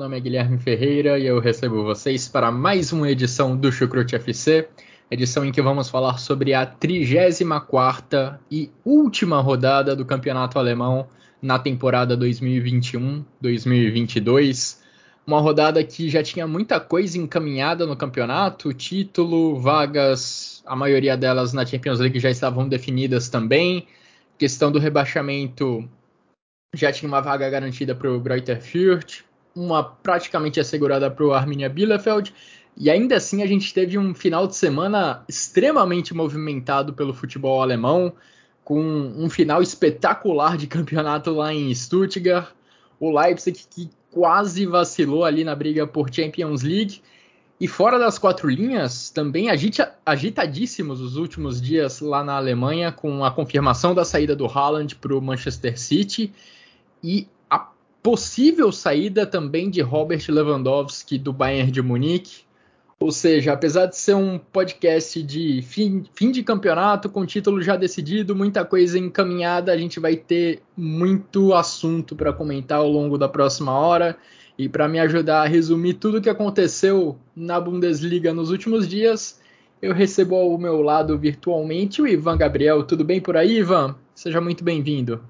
Nome é Guilherme Ferreira e eu recebo vocês para mais uma edição do Chucrute FC, edição em que vamos falar sobre a 34 e última rodada do Campeonato Alemão na temporada 2021-2022. Uma rodada que já tinha muita coisa encaminhada no campeonato, título, vagas, a maioria delas na Champions League já estavam definidas também. Questão do rebaixamento já tinha uma vaga garantida para o Greuther Fürth, uma praticamente assegurada para o Arminia Bielefeld, e ainda assim a gente teve um final de semana extremamente movimentado pelo futebol alemão, com um final espetacular de campeonato lá em Stuttgart, o Leipzig que quase vacilou ali na briga por Champions League, e fora das quatro linhas, também agita, agitadíssimos os últimos dias lá na Alemanha, com a confirmação da saída do Haaland para o Manchester City e possível saída também de Robert Lewandowski do Bayern de Munique. Ou seja, apesar de ser um podcast de fim, fim de campeonato, com título já decidido, muita coisa encaminhada, a gente vai ter muito assunto para comentar ao longo da próxima hora. E para me ajudar a resumir tudo o que aconteceu na Bundesliga nos últimos dias, eu recebo ao meu lado virtualmente o Ivan Gabriel. Tudo bem por aí, Ivan? Seja muito bem-vindo.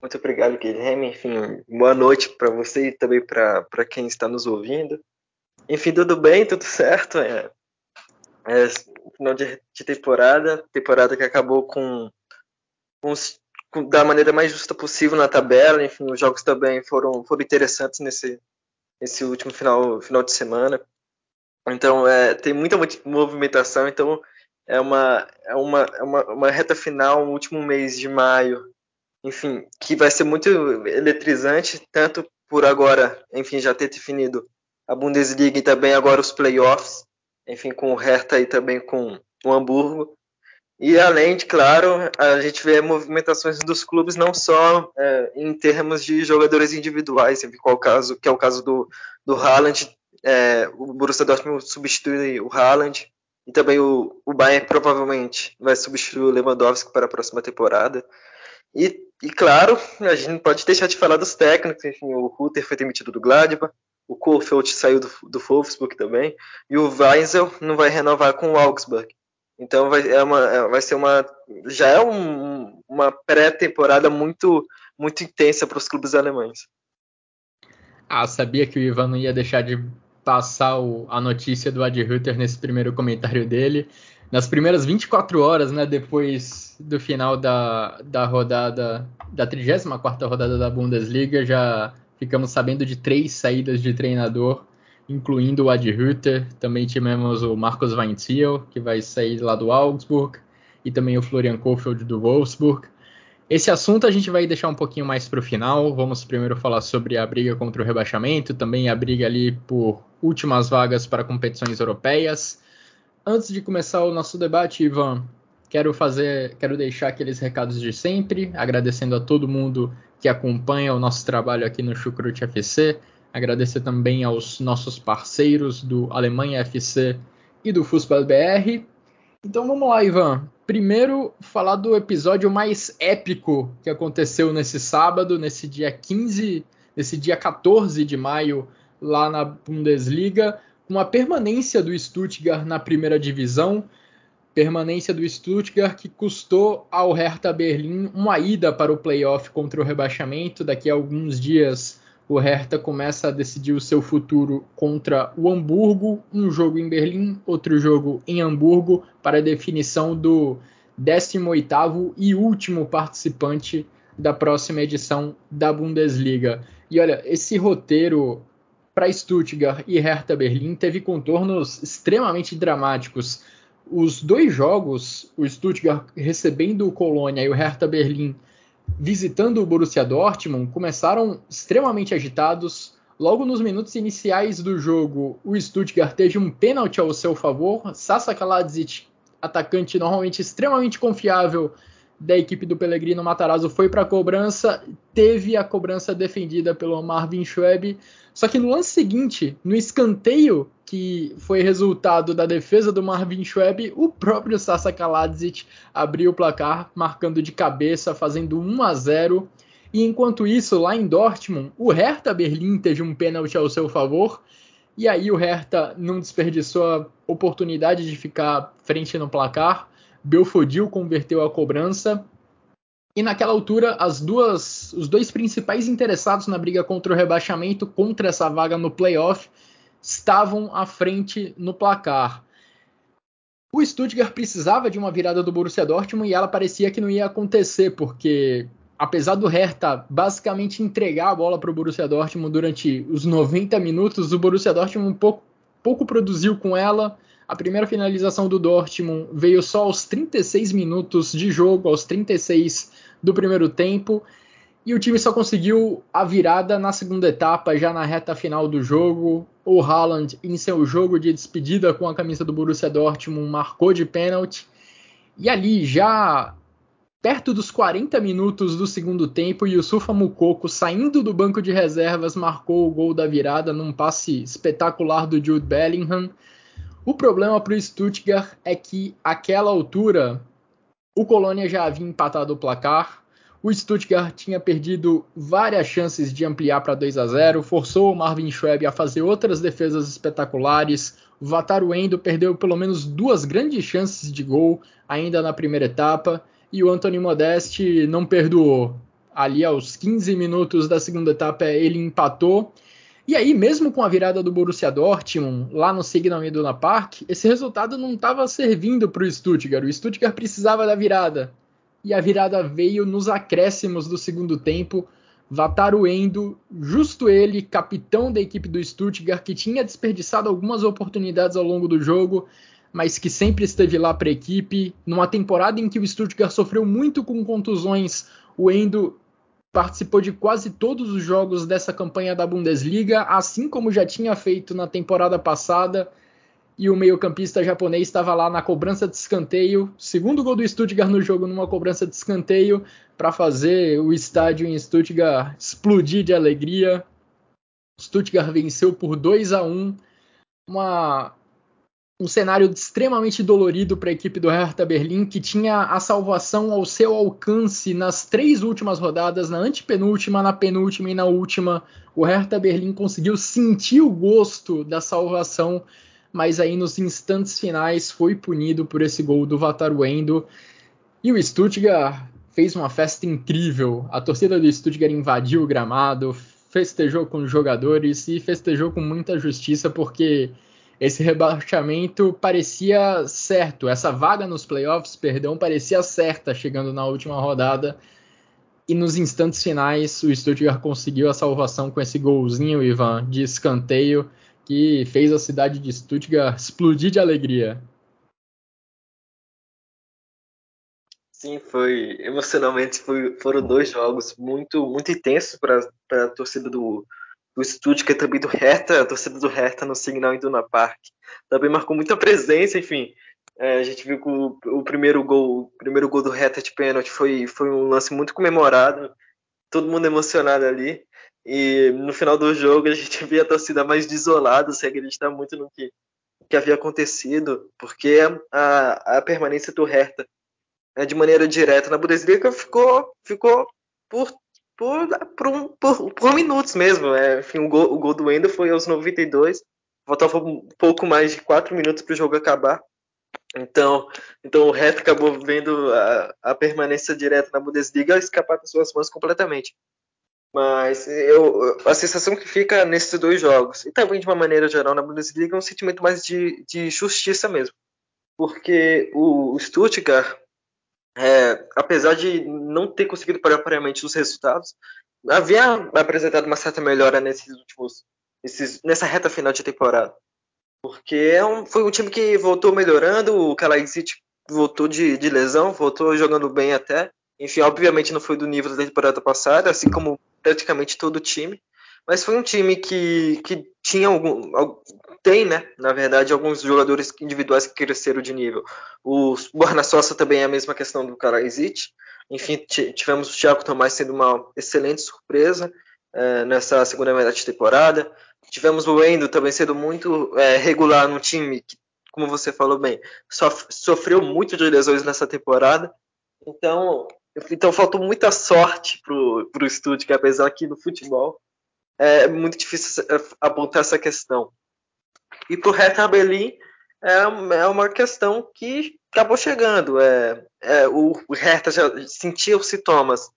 Muito obrigado, Guilherme. Enfim, boa noite para você e também para quem está nos ouvindo. Enfim, tudo bem, tudo certo. É, é final de, de, temporada, temporada que acabou com, com, com, da maneira mais justa possível na tabela. Enfim, os jogos também foram, foram interessantes nesse, nesse último final, final de semana. Então, é, tem muita movimentação. Então, é uma, é uma, é uma, uma reta final, último mês de maio enfim, que vai ser muito eletrizante, tanto por agora, enfim, já ter definido a Bundesliga e também agora os playoffs, enfim, com o Hertha e também com o Hamburgo. E além de, claro, a gente vê movimentações dos clubes não só é, em termos de jogadores individuais, qual caso, que é o caso do, do Haaland, é, o Borussia Dortmund substitui o Haaland, e também o, o Bayern provavelmente vai substituir o Lewandowski para a próxima temporada. E, e claro, a gente não pode deixar de falar dos técnicos. Enfim, o Rutter foi demitido do Gladbach, o Kohlfeld saiu do, do Wolfsburg também, e o Weisel não vai renovar com o Augsburg. Então vai, é uma, é, vai ser uma. Já é um, uma pré-temporada muito, muito intensa para os clubes alemães. Ah, sabia que o Ivan não ia deixar de passar o, a notícia do Ad Rutter nesse primeiro comentário dele nas primeiras 24 horas, né, depois do final da, da rodada, da 34ª rodada da Bundesliga, já ficamos sabendo de três saídas de treinador, incluindo o Ad Hütter, também tivemos o Marcos Weinziel, que vai sair lá do Augsburg, e também o Florian Kohfeldt do Wolfsburg. Esse assunto a gente vai deixar um pouquinho mais para o final. Vamos primeiro falar sobre a briga contra o rebaixamento, também a briga ali por últimas vagas para competições europeias antes de começar o nosso debate, Ivan, quero fazer, quero deixar aqueles recados de sempre, agradecendo a todo mundo que acompanha o nosso trabalho aqui no Chucrute FC, agradecer também aos nossos parceiros do Alemanha FC e do Fußball BR. Então vamos lá, Ivan. Primeiro, falar do episódio mais épico que aconteceu nesse sábado, nesse dia 15, nesse dia 14 de maio, lá na Bundesliga com a permanência do Stuttgart na primeira divisão, permanência do Stuttgart que custou ao Hertha Berlim uma ida para o playoff contra o rebaixamento. Daqui a alguns dias o Hertha começa a decidir o seu futuro contra o Hamburgo, um jogo em Berlim, outro jogo em Hamburgo, para a definição do 18º e último participante da próxima edição da Bundesliga. E olha, esse roteiro para Stuttgart e Hertha Berlim teve contornos extremamente dramáticos. Os dois jogos, o Stuttgart recebendo o Colônia e o Hertha Berlim visitando o Borussia Dortmund, começaram extremamente agitados. Logo nos minutos iniciais do jogo, o Stuttgart teve um pênalti ao seu favor. Sasa Kaladzic, atacante normalmente extremamente confiável, da equipe do Pellegrino Matarazzo foi para a cobrança, teve a cobrança defendida pelo Marvin Schweb, só que no lance seguinte, no escanteio que foi resultado da defesa do Marvin Schweb, o próprio Sasa Kaladzic abriu o placar, marcando de cabeça, fazendo 1 a 0. E enquanto isso, lá em Dortmund, o Hertha Berlim teve um pênalti ao seu favor, e aí o Hertha não desperdiçou a oportunidade de ficar frente no placar, Belfodil converteu a cobrança. E naquela altura, as duas, os dois principais interessados na briga contra o rebaixamento, contra essa vaga no playoff, estavam à frente no placar. O Stuttgart precisava de uma virada do Borussia Dortmund e ela parecia que não ia acontecer, porque apesar do Hertha basicamente entregar a bola para o Borussia Dortmund durante os 90 minutos, o Borussia Dortmund pouco, pouco produziu com ela. A primeira finalização do Dortmund veio só aos 36 minutos de jogo, aos 36 do primeiro tempo, e o time só conseguiu a virada na segunda etapa, já na reta final do jogo. O Haaland, em seu jogo de despedida com a camisa do Borussia Dortmund, marcou de pênalti. E ali, já perto dos 40 minutos do segundo tempo, Yusufa Mukoko, saindo do banco de reservas, marcou o gol da virada num passe espetacular do Jude Bellingham. O problema para o Stuttgart é que, àquela altura, o Colônia já havia empatado o placar. O Stuttgart tinha perdido várias chances de ampliar para 2 a 0, forçou o Marvin Schweb a fazer outras defesas espetaculares. O Vataruendo perdeu pelo menos duas grandes chances de gol ainda na primeira etapa e o Anthony Modeste não perdoou. Ali aos 15 minutos da segunda etapa ele empatou e aí, mesmo com a virada do Borussia Dortmund lá no Signal Iduna Park, esse resultado não estava servindo para o Stuttgart. O Stuttgart precisava da virada. E a virada veio nos acréscimos do segundo tempo. Vataruendo, justo ele, capitão da equipe do Stuttgart, que tinha desperdiçado algumas oportunidades ao longo do jogo, mas que sempre esteve lá para a equipe. Numa temporada em que o Stuttgart sofreu muito com contusões, o Endo participou de quase todos os jogos dessa campanha da Bundesliga, assim como já tinha feito na temporada passada. E o meio-campista japonês estava lá na cobrança de escanteio, segundo gol do Stuttgart no jogo numa cobrança de escanteio, para fazer o estádio em Stuttgart explodir de alegria. Stuttgart venceu por 2 a 1 uma um cenário extremamente dolorido para a equipe do Hertha Berlim, que tinha a salvação ao seu alcance nas três últimas rodadas, na antepenúltima, na penúltima e na última. O Hertha Berlim conseguiu sentir o gosto da salvação, mas aí nos instantes finais foi punido por esse gol do Vataruendo. E o Stuttgart fez uma festa incrível. A torcida do Stuttgart invadiu o gramado, festejou com os jogadores e festejou com muita justiça, porque esse rebaixamento parecia certo, essa vaga nos playoffs, perdão, parecia certa chegando na última rodada. E nos instantes finais, o Stuttgart conseguiu a salvação com esse golzinho, Ivan, de escanteio, que fez a cidade de Stuttgart explodir de alegria. Sim, foi emocionalmente foi, foram dois jogos muito muito intensos para a torcida do, do Stuttgart, também do Hertha, a torcida do Hertha no Signal Iduna Park. Também marcou muita presença, enfim. É, a gente viu que o, o, primeiro gol, o primeiro gol do Hertha de pênalti foi, foi um lance muito comemorado, todo mundo emocionado ali. E no final do jogo a gente via a torcida mais desolada, sem acreditar muito no que, que havia acontecido, porque a, a permanência do Hertha né, de maneira direta na Bundesliga ficou, ficou por por, por, por, por minutos mesmo. É, enfim, o gol, o gol do Endo foi aos 92. Faltava um pouco mais de 4 minutos para o jogo acabar. Então, então o Reto acabou vendo a, a permanência direta na Bundesliga escapar das suas mãos completamente. Mas eu, a sensação que fica nesses dois jogos, e também de uma maneira geral na Bundesliga, é um sentimento mais de, de justiça mesmo. Porque o Stuttgart é, apesar de não ter conseguido propriamente os resultados, havia apresentado uma certa melhora nesses últimos, esses, nessa reta final de temporada. Porque é um, foi um time que voltou melhorando, o Kalaidzic voltou de, de lesão, voltou jogando bem até. Enfim, obviamente não foi do nível da temporada passada, assim como praticamente todo o time. Mas foi um time que, que tinha algum, tem, né, na verdade, alguns jogadores individuais que cresceram de nível. O Borna Sosa também é a mesma questão do Karadzic. Enfim, tivemos o Thiago Tomás sendo uma excelente surpresa é, nessa segunda metade de temporada. Tivemos o Endo também sendo muito é, regular no time, que, como você falou bem, sof sofreu muito de lesões nessa temporada. Então, então faltou muita sorte pro, pro Stuttgart, apesar que no futebol é muito difícil apontar essa questão. E pro Hertha Berlim é, é uma questão que acabou chegando. É, é, o, o Hertha já sentia os sintomas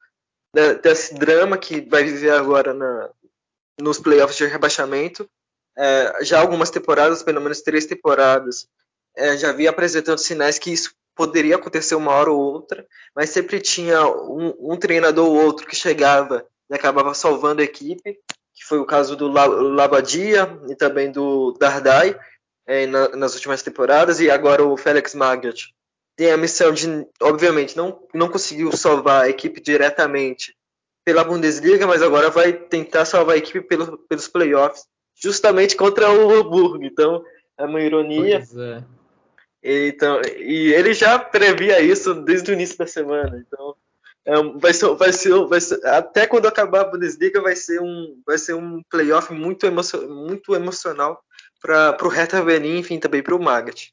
desse drama que vai viver agora na, nos playoffs de rebaixamento. É, já algumas temporadas, pelo menos três temporadas, é, já havia apresentando sinais que isso poderia acontecer uma hora ou outra, mas sempre tinha um, um treinador ou outro que chegava e acabava salvando a equipe, foi o caso do Labadia e também do Dardai é, na, nas últimas temporadas, e agora o Félix Magath tem a missão de, obviamente, não, não conseguiu salvar a equipe diretamente pela Bundesliga, mas agora vai tentar salvar a equipe pelo, pelos playoffs, justamente contra o Hamburgo. Então, é uma ironia. É. Então, e ele já previa isso desde o início da semana. Então, vai, ser, vai, ser, vai ser, até quando acabar a Bundesliga vai ser um, vai ser um playoff muito, emocio, muito emocional para o Hertha Berlin, enfim, também para o Magath.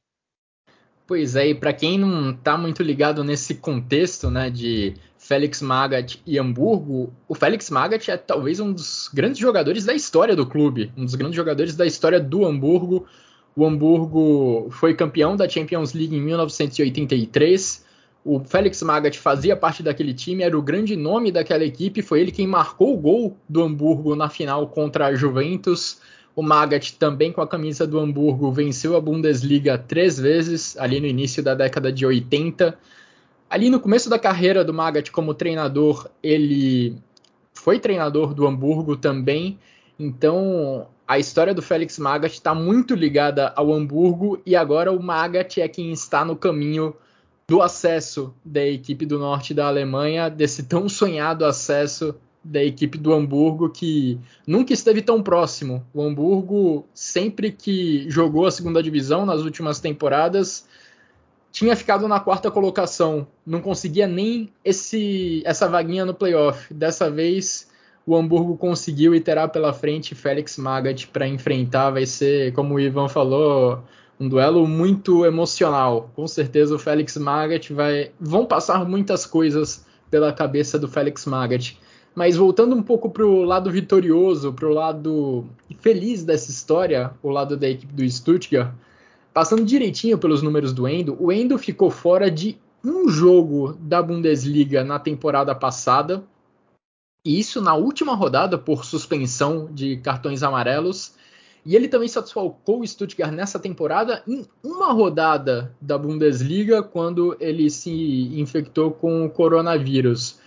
Pois é, e para quem não está muito ligado nesse contexto, né, de Félix Magath e Hamburgo, o Félix Magath é talvez um dos grandes jogadores da história do clube, um dos grandes jogadores da história do Hamburgo. O Hamburgo foi campeão da Champions League em 1983. O Félix Magath fazia parte daquele time, era o grande nome daquela equipe, foi ele quem marcou o gol do Hamburgo na final contra a Juventus. O Magath, também com a camisa do Hamburgo, venceu a Bundesliga três vezes, ali no início da década de 80. Ali no começo da carreira do Magath como treinador, ele foi treinador do Hamburgo também. Então, a história do Félix Magath está muito ligada ao Hamburgo e agora o Magath é quem está no caminho do acesso da equipe do norte da Alemanha, desse tão sonhado acesso da equipe do Hamburgo que nunca esteve tão próximo. O Hamburgo, sempre que jogou a segunda divisão nas últimas temporadas, tinha ficado na quarta colocação, não conseguia nem esse essa vaguinha no playoff. Dessa vez o Hamburgo conseguiu e terá pela frente Félix Magath para enfrentar. Vai ser, como o Ivan falou, um duelo muito emocional. Com certeza o Félix Magath vai. Vão passar muitas coisas pela cabeça do Félix Magath. Mas voltando um pouco para o lado vitorioso, para o lado feliz dessa história, o lado da equipe do Stuttgart, Passando direitinho pelos números do Endo, o Endo ficou fora de um jogo da Bundesliga na temporada passada, e isso na última rodada por suspensão de cartões amarelos. E ele também satisfalcou o Stuttgart nessa temporada em uma rodada da Bundesliga, quando ele se infectou com o coronavírus.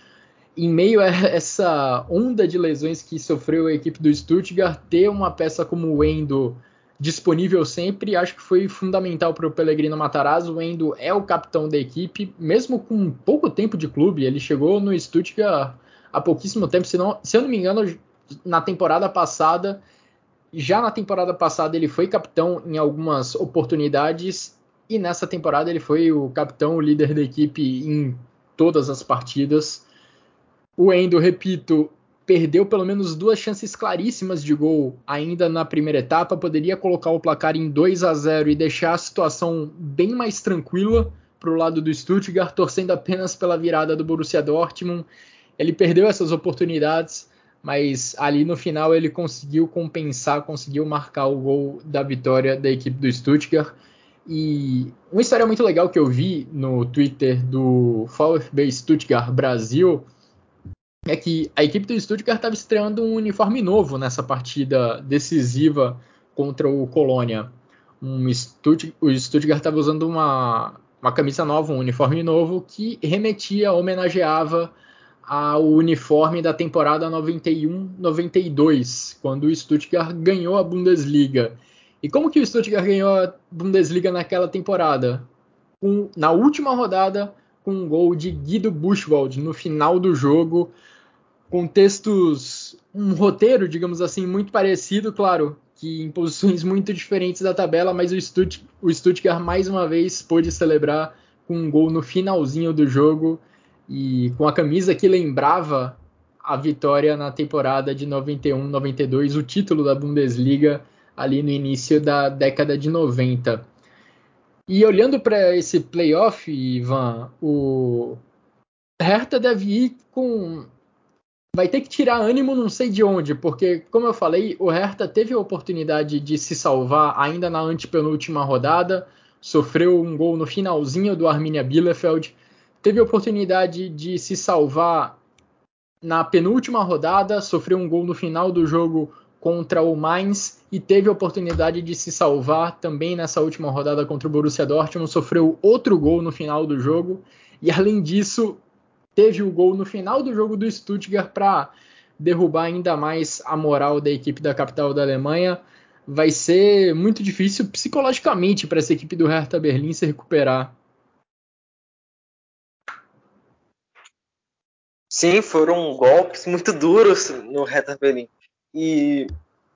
Em meio a essa onda de lesões que sofreu a equipe do Stuttgart, ter uma peça como o Endo disponível sempre. Acho que foi fundamental para o Pellegrino Matarazzo. O Endo é o capitão da equipe, mesmo com pouco tempo de clube. Ele chegou no Stuttgart há pouquíssimo tempo, se, não, se eu não me engano, na temporada passada. Já na temporada passada ele foi capitão em algumas oportunidades e nessa temporada ele foi o capitão, o líder da equipe em todas as partidas. O Endo, repito, perdeu pelo menos duas chances claríssimas de gol ainda na primeira etapa, poderia colocar o placar em 2 a 0 e deixar a situação bem mais tranquila para o lado do Stuttgart, torcendo apenas pela virada do Borussia Dortmund. Ele perdeu essas oportunidades, mas ali no final ele conseguiu compensar, conseguiu marcar o gol da vitória da equipe do Stuttgart. E uma história muito legal que eu vi no Twitter do VfB Stuttgart Brasil é que a equipe do Stuttgart estava estreando um uniforme novo nessa partida decisiva contra o Colônia. Um o Stuttgart estava usando uma, uma camisa nova, um uniforme novo que remetia, homenageava ao uniforme da temporada 91-92, quando o Stuttgart ganhou a Bundesliga. E como que o Stuttgart ganhou a Bundesliga naquela temporada? Um, na última rodada, com um gol de Guido Buchwald no final do jogo, com textos, um roteiro, digamos assim, muito parecido, claro, que em posições muito diferentes da tabela, mas o, Stutt o Stuttgart mais uma vez pôde celebrar com um gol no finalzinho do jogo e com a camisa que lembrava a vitória na temporada de 91-92, o título da Bundesliga ali no início da década de 90. E olhando para esse playoff, Ivan, o Hertha deve ir com. Vai ter que tirar ânimo, não sei de onde, porque, como eu falei, o Hertha teve a oportunidade de se salvar ainda na antepenúltima rodada, sofreu um gol no finalzinho do Arminia Bielefeld, teve a oportunidade de se salvar na penúltima rodada, sofreu um gol no final do jogo contra o Mainz e teve a oportunidade de se salvar também nessa última rodada contra o Borussia Dortmund, sofreu outro gol no final do jogo e além disso teve o gol no final do jogo do Stuttgart para derrubar ainda mais a moral da equipe da capital da Alemanha. Vai ser muito difícil psicologicamente para essa equipe do Hertha Berlim se recuperar. Sim, foram golpes muito duros no Hertha Berlim. E,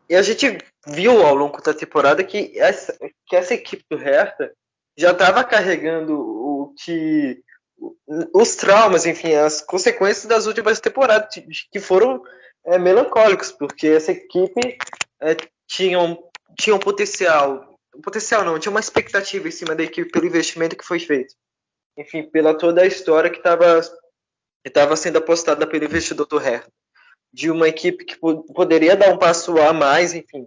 e a gente viu ao longo da temporada que essa, que essa equipe do Hertha já estava carregando o que os traumas, enfim, as consequências das últimas temporadas que foram é, melancólicos, porque essa equipe é, tinha, um, tinha um potencial, um potencial não, tinha uma expectativa em cima da equipe pelo investimento que foi feito. Enfim, pela toda a história que estava que estava sendo apostada pelo investidor do Hertha de uma equipe que poderia dar um passo a mais, enfim,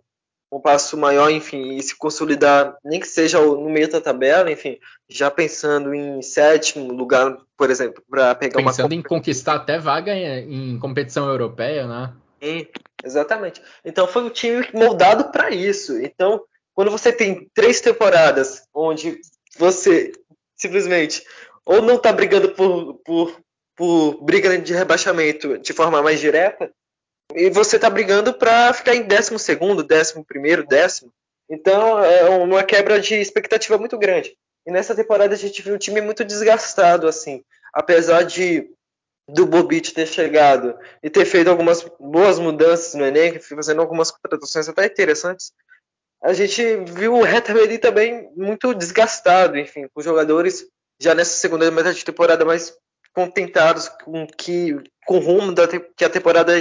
um passo maior, enfim, e se consolidar, nem que seja no meio da tabela, enfim, já pensando em sétimo lugar, por exemplo, para pegar pensando uma pensando em conquistar até vaga em, em, competição europeia, né? Sim, exatamente. Então foi um time moldado para isso. Então, quando você tem três temporadas onde você simplesmente ou não está brigando por, por, por briga de rebaixamento de forma mais direta, e você está brigando para ficar em décimo segundo, décimo primeiro, décimo. Então é uma quebra de expectativa muito grande. E nessa temporada a gente viu um time muito desgastado, assim. Apesar de do Bobit ter chegado e ter feito algumas boas mudanças no Enem, fazendo algumas contratações até interessantes, a gente viu o Reta Berlim também muito desgastado, enfim, com jogadores já nessa segunda metade de temporada mais contentados com que com o rumo da, que a temporada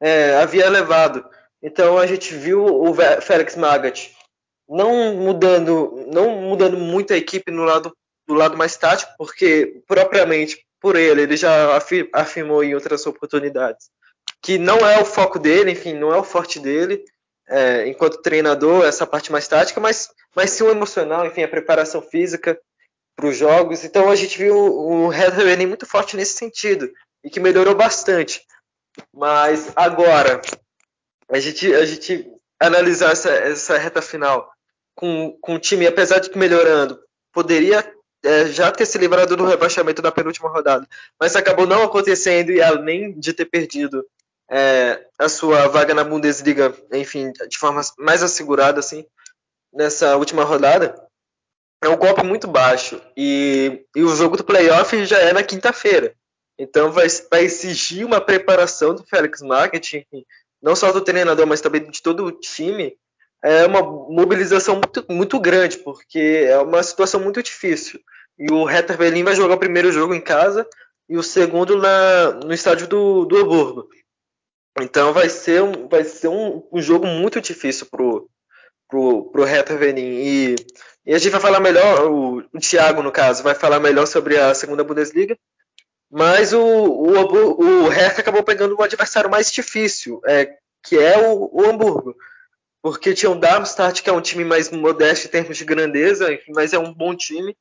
é, havia levado. Então a gente viu o Félix Magath não mudando, não mudando muito a equipe no lado do lado mais tático, porque propriamente por ele ele já afirmou em outras oportunidades que não é o foco dele, enfim, não é o forte dele. É, enquanto treinador, essa parte mais tática, mas, mas sim o emocional, enfim, a preparação física para os jogos. Então a gente viu Red Bull muito forte nesse sentido e que melhorou bastante. Mas agora, a gente, a gente analisar essa, essa reta final com, com o time, apesar de que melhorando, poderia é, já ter se livrado do rebaixamento da penúltima rodada, mas acabou não acontecendo e além de ter perdido é, a sua vaga na Bundesliga, enfim, de forma mais assegurada, assim, nessa última rodada, é um golpe muito baixo. E, e o jogo do playoff já é na quinta-feira. Então vai, vai exigir uma preparação do Félix Marketing, não só do treinador, mas também de todo o time. É uma mobilização muito, muito grande, porque é uma situação muito difícil. E o Hertha Berlim vai jogar o primeiro jogo em casa e o segundo na, no estádio do, do Hamburgo. Então vai ser um, vai ser um, um jogo muito difícil pro, pro, pro Hertha Berlim. E, e a gente vai falar melhor, o, o Thiago, no caso, vai falar melhor sobre a segunda Bundesliga. Mas o, o, o Hertha acabou pegando o adversário mais difícil, é, que é o, o Hamburgo. Porque tinha o Darmstadt, que é um time mais modesto em termos de grandeza, mas é um bom time.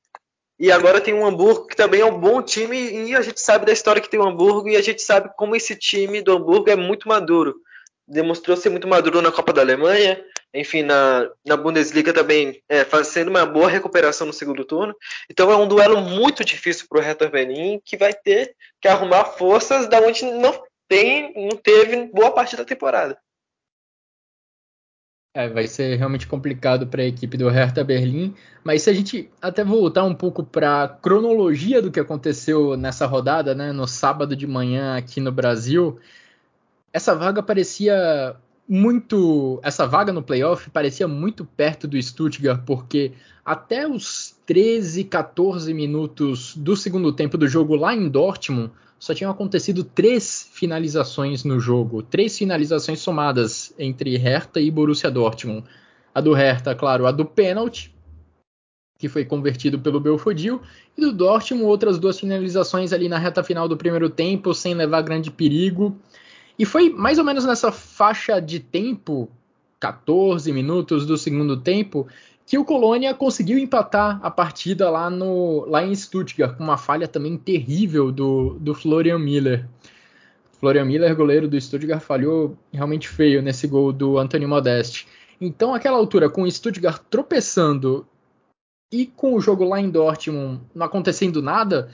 E agora tem o Hamburgo, que também é um bom time, e a gente sabe da história que tem o Hamburgo, e a gente sabe como esse time do Hamburgo é muito maduro. Demonstrou ser muito maduro na Copa da Alemanha, enfim, na, na Bundesliga também é, fazendo uma boa recuperação no segundo turno. Então é um duelo muito difícil para o Hertha Berlim, que vai ter que arrumar forças da onde não tem, não teve boa parte da temporada. É, vai ser realmente complicado para a equipe do Hertha Berlim, mas se a gente até voltar um pouco para a cronologia do que aconteceu nessa rodada, né, no sábado de manhã aqui no Brasil, essa vaga parecia muito. Essa vaga no playoff parecia muito perto do Stuttgart, porque até os 13, 14 minutos do segundo tempo do jogo lá em Dortmund, só tinham acontecido três finalizações no jogo. Três finalizações somadas entre Hertha e Borussia Dortmund. A do Hertha, claro, a do pênalti, que foi convertido pelo Belfodil, e do Dortmund outras duas finalizações ali na reta final do primeiro tempo, sem levar grande perigo. E foi mais ou menos nessa faixa de tempo, 14 minutos do segundo tempo, que o Colônia conseguiu empatar a partida lá, no, lá em Stuttgart, com uma falha também terrível do, do Florian Miller. Florian Miller, goleiro do Stuttgart, falhou realmente feio nesse gol do Antônio Modeste. Então, aquela altura, com o Stuttgart tropeçando e com o jogo lá em Dortmund não acontecendo nada,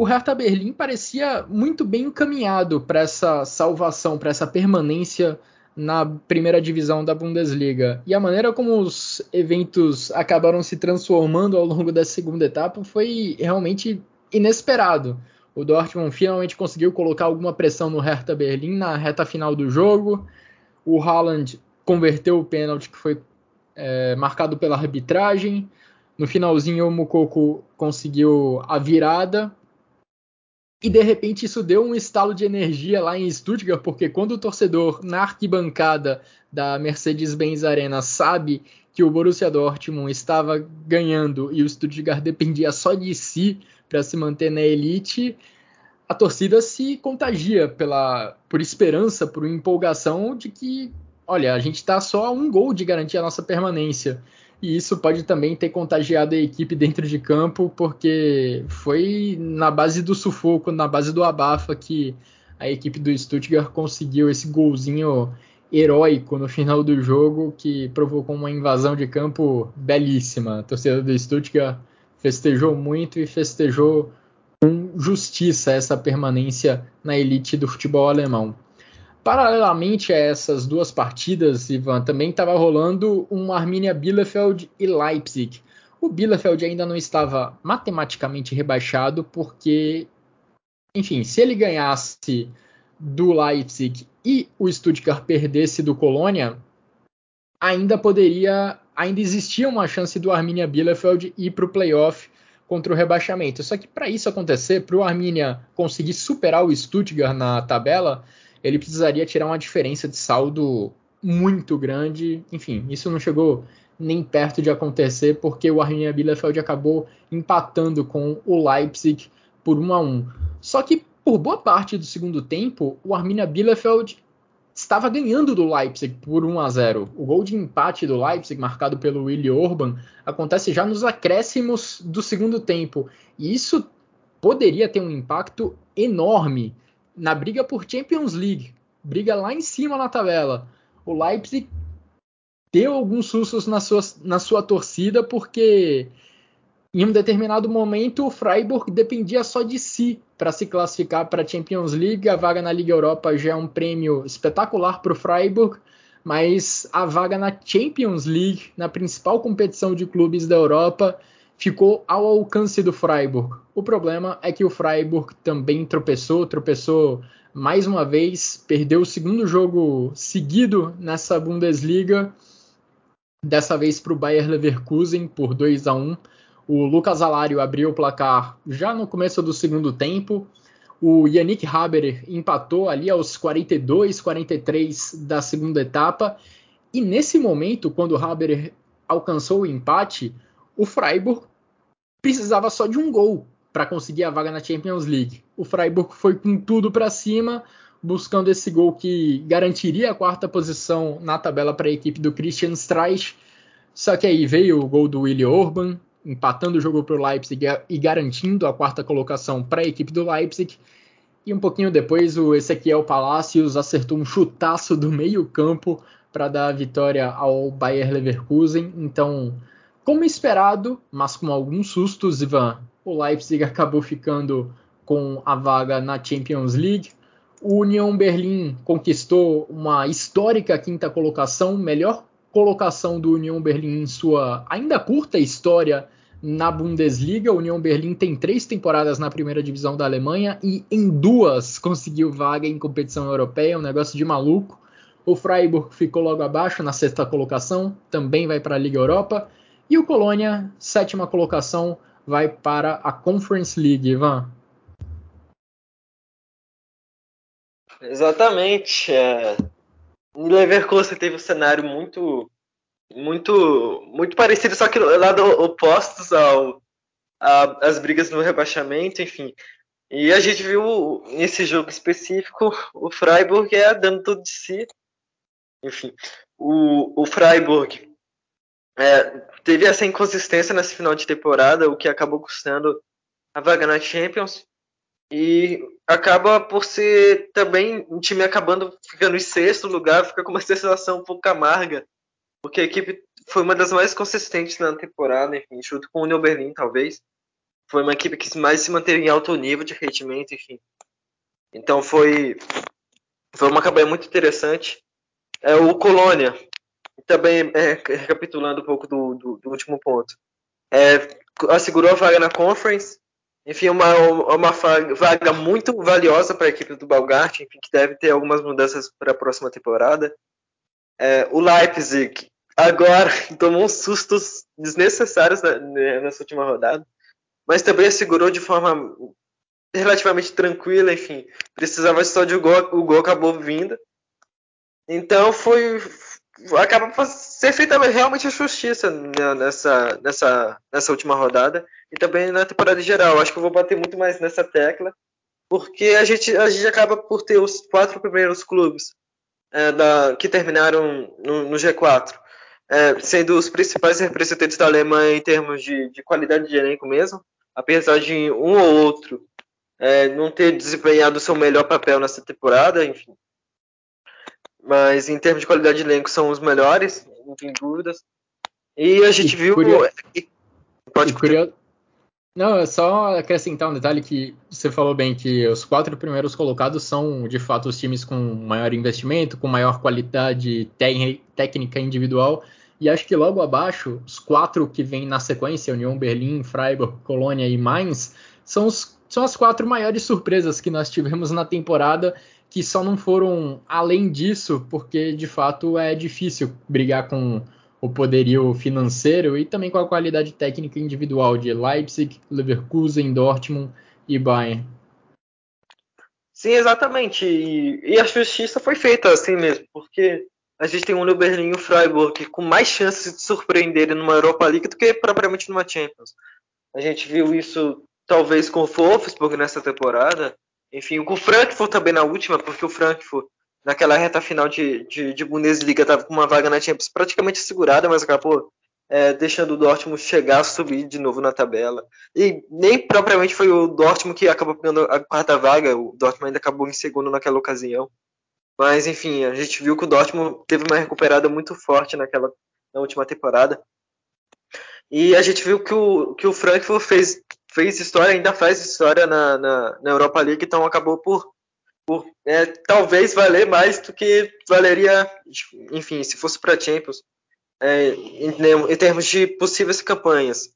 o Hertha Berlim parecia muito bem encaminhado para essa salvação, para essa permanência na primeira divisão da Bundesliga. E a maneira como os eventos acabaram se transformando ao longo da segunda etapa foi realmente inesperado. O Dortmund finalmente conseguiu colocar alguma pressão no Hertha Berlim na reta final do jogo. O Haaland converteu o pênalti que foi é, marcado pela arbitragem. No finalzinho, o Mukoko conseguiu a virada e de repente isso deu um estalo de energia lá em Stuttgart, porque quando o torcedor na arquibancada da Mercedes-Benz Arena sabe que o Borussia Dortmund estava ganhando e o Stuttgart dependia só de si para se manter na elite, a torcida se contagia pela por esperança, por empolgação de que, olha, a gente está só a um gol de garantir a nossa permanência e isso pode também ter contagiado a equipe dentro de campo, porque foi na base do sufoco, na base do abafa que a equipe do Stuttgart conseguiu esse golzinho heróico no final do jogo que provocou uma invasão de campo belíssima. A torcida do Stuttgart festejou muito e festejou com justiça essa permanência na elite do futebol alemão. Paralelamente a essas duas partidas, Ivan, também estava rolando um Arminia Bielefeld e Leipzig. O Bielefeld ainda não estava matematicamente rebaixado, porque, enfim, se ele ganhasse do Leipzig e o Stuttgart perdesse do Colônia, ainda poderia, ainda existia uma chance do Arminia Bielefeld ir para o playoff contra o rebaixamento. Só que para isso acontecer, para o Arminia conseguir superar o Stuttgart na tabela, ele precisaria tirar uma diferença de saldo muito grande. Enfim, isso não chegou nem perto de acontecer, porque o Arminia Bielefeld acabou empatando com o Leipzig por 1 a 1. Só que por boa parte do segundo tempo, o Arminia Bielefeld estava ganhando do Leipzig por 1 a 0. O gol de empate do Leipzig, marcado pelo Willi Orban, acontece já nos acréscimos do segundo tempo. E isso poderia ter um impacto enorme na briga por Champions League, briga lá em cima na tabela. O Leipzig deu alguns sustos na sua, na sua torcida, porque em um determinado momento o Freiburg dependia só de si para se classificar para a Champions League. A vaga na Liga Europa já é um prêmio espetacular para o Freiburg, mas a vaga na Champions League, na principal competição de clubes da Europa, ficou ao alcance do Freiburg. O problema é que o Freiburg também tropeçou, tropeçou mais uma vez, perdeu o segundo jogo seguido nessa Bundesliga, dessa vez para o Bayer Leverkusen por 2 a 1. O Lucas Alário abriu o placar já no começo do segundo tempo. O Yannick Haber empatou ali aos 42, 43 da segunda etapa. E nesse momento, quando o Haber alcançou o empate, o Freiburg precisava só de um gol para conseguir a vaga na Champions League. O Freiburg foi com tudo para cima, buscando esse gol que garantiria a quarta posição na tabela para a equipe do Christian Streich. Só que aí veio o gol do Willi Orban, empatando o jogo para o Leipzig e garantindo a quarta colocação para a equipe do Leipzig. E um pouquinho depois, o Ezequiel Palacios acertou um chutaço do meio-campo para dar a vitória ao Bayer Leverkusen. Então, como esperado, mas com alguns sustos, Ivan, o Leipzig acabou ficando com a vaga na Champions League. O Union Berlim conquistou uma histórica quinta colocação, melhor colocação do Union Berlim em sua ainda curta história na Bundesliga. O Union Berlim tem três temporadas na primeira divisão da Alemanha e em duas conseguiu vaga em competição europeia, um negócio de maluco. O Freiburg ficou logo abaixo na sexta colocação, também vai para a Liga Europa. E o Colônia, sétima colocação, vai para a Conference League, Ivan. Exatamente. É... Leverkusen teve um cenário muito, muito, muito parecido, só que lado opostos ao as brigas no rebaixamento, enfim. E a gente viu nesse jogo específico o Freiburg é dando tudo de si. Enfim, o, o Freiburg é, teve essa inconsistência nesse final de temporada, o que acabou custando a vaga na Champions. E acaba por ser também um time acabando ficando em sexto lugar, fica com uma sensação um pouco amarga, porque a equipe foi uma das mais consistentes na temporada, enfim, junto com o Union Berlin, talvez. Foi uma equipe que mais se manteve em alto nível de rendimento, enfim. Então foi, foi uma campanha muito interessante. É, o Colônia, também é, recapitulando um pouco do, do, do último ponto, é, assegurou a vaga na Conference, enfim, uma, uma vaga muito valiosa para a equipe do Balgart, enfim, que deve ter algumas mudanças para a próxima temporada. É, o Leipzig agora tomou uns sustos desnecessários na, né, nessa última rodada, mas também assegurou de forma relativamente tranquila, enfim, precisava só de um gol, o gol acabou vindo. Então foi acaba por ser feita realmente a justiça nessa, nessa, nessa última rodada e também na temporada geral. Acho que eu vou bater muito mais nessa tecla, porque a gente, a gente acaba por ter os quatro primeiros clubes é, da, que terminaram no, no G4, é, sendo os principais representantes da Alemanha em termos de, de qualidade de elenco mesmo, apesar de um ou outro é, não ter desempenhado o seu melhor papel nessa temporada, enfim. Mas em termos de qualidade de elenco são os melhores, não tem dúvidas. E a gente e viu. Curioso... Pode curioso... Não, é só acrescentar um detalhe que você falou bem que os quatro primeiros colocados são de fato os times com maior investimento, com maior qualidade técnica individual. E acho que logo abaixo, os quatro que vêm na sequência, União Berlim, Freiburg, Colônia e Mainz, são, os, são as quatro maiores surpresas que nós tivemos na temporada, que só não foram além disso, porque de fato é difícil brigar com o poderio financeiro e também com a qualidade técnica individual de Leipzig, Leverkusen, Dortmund e Bayern. Sim, exatamente. E, e, a justiça foi feita assim mesmo, porque a gente tem um Union Berlim e um Freiburg com mais chances de surpreenderem numa Europa League do que propriamente numa Champions. A gente viu isso talvez com o Wolfsburg nessa temporada, enfim, o Frankfurt também na última, porque o Frankfurt naquela reta final de, de, de Bundesliga estava com uma vaga na Champions praticamente segurada, mas acabou é, deixando o Dortmund chegar a subir de novo na tabela. E nem propriamente foi o Dortmund que acabou pegando a quarta vaga, o Dortmund ainda acabou em segundo naquela ocasião. Mas enfim, a gente viu que o Dortmund teve uma recuperada muito forte naquela na última temporada. E a gente viu que o, que o Frankfurt fez, fez história, ainda faz história na, na, na Europa League, então acabou por por é, talvez valer mais do que valeria, enfim, se fosse para Champions, é, em, em, termos de possíveis campanhas.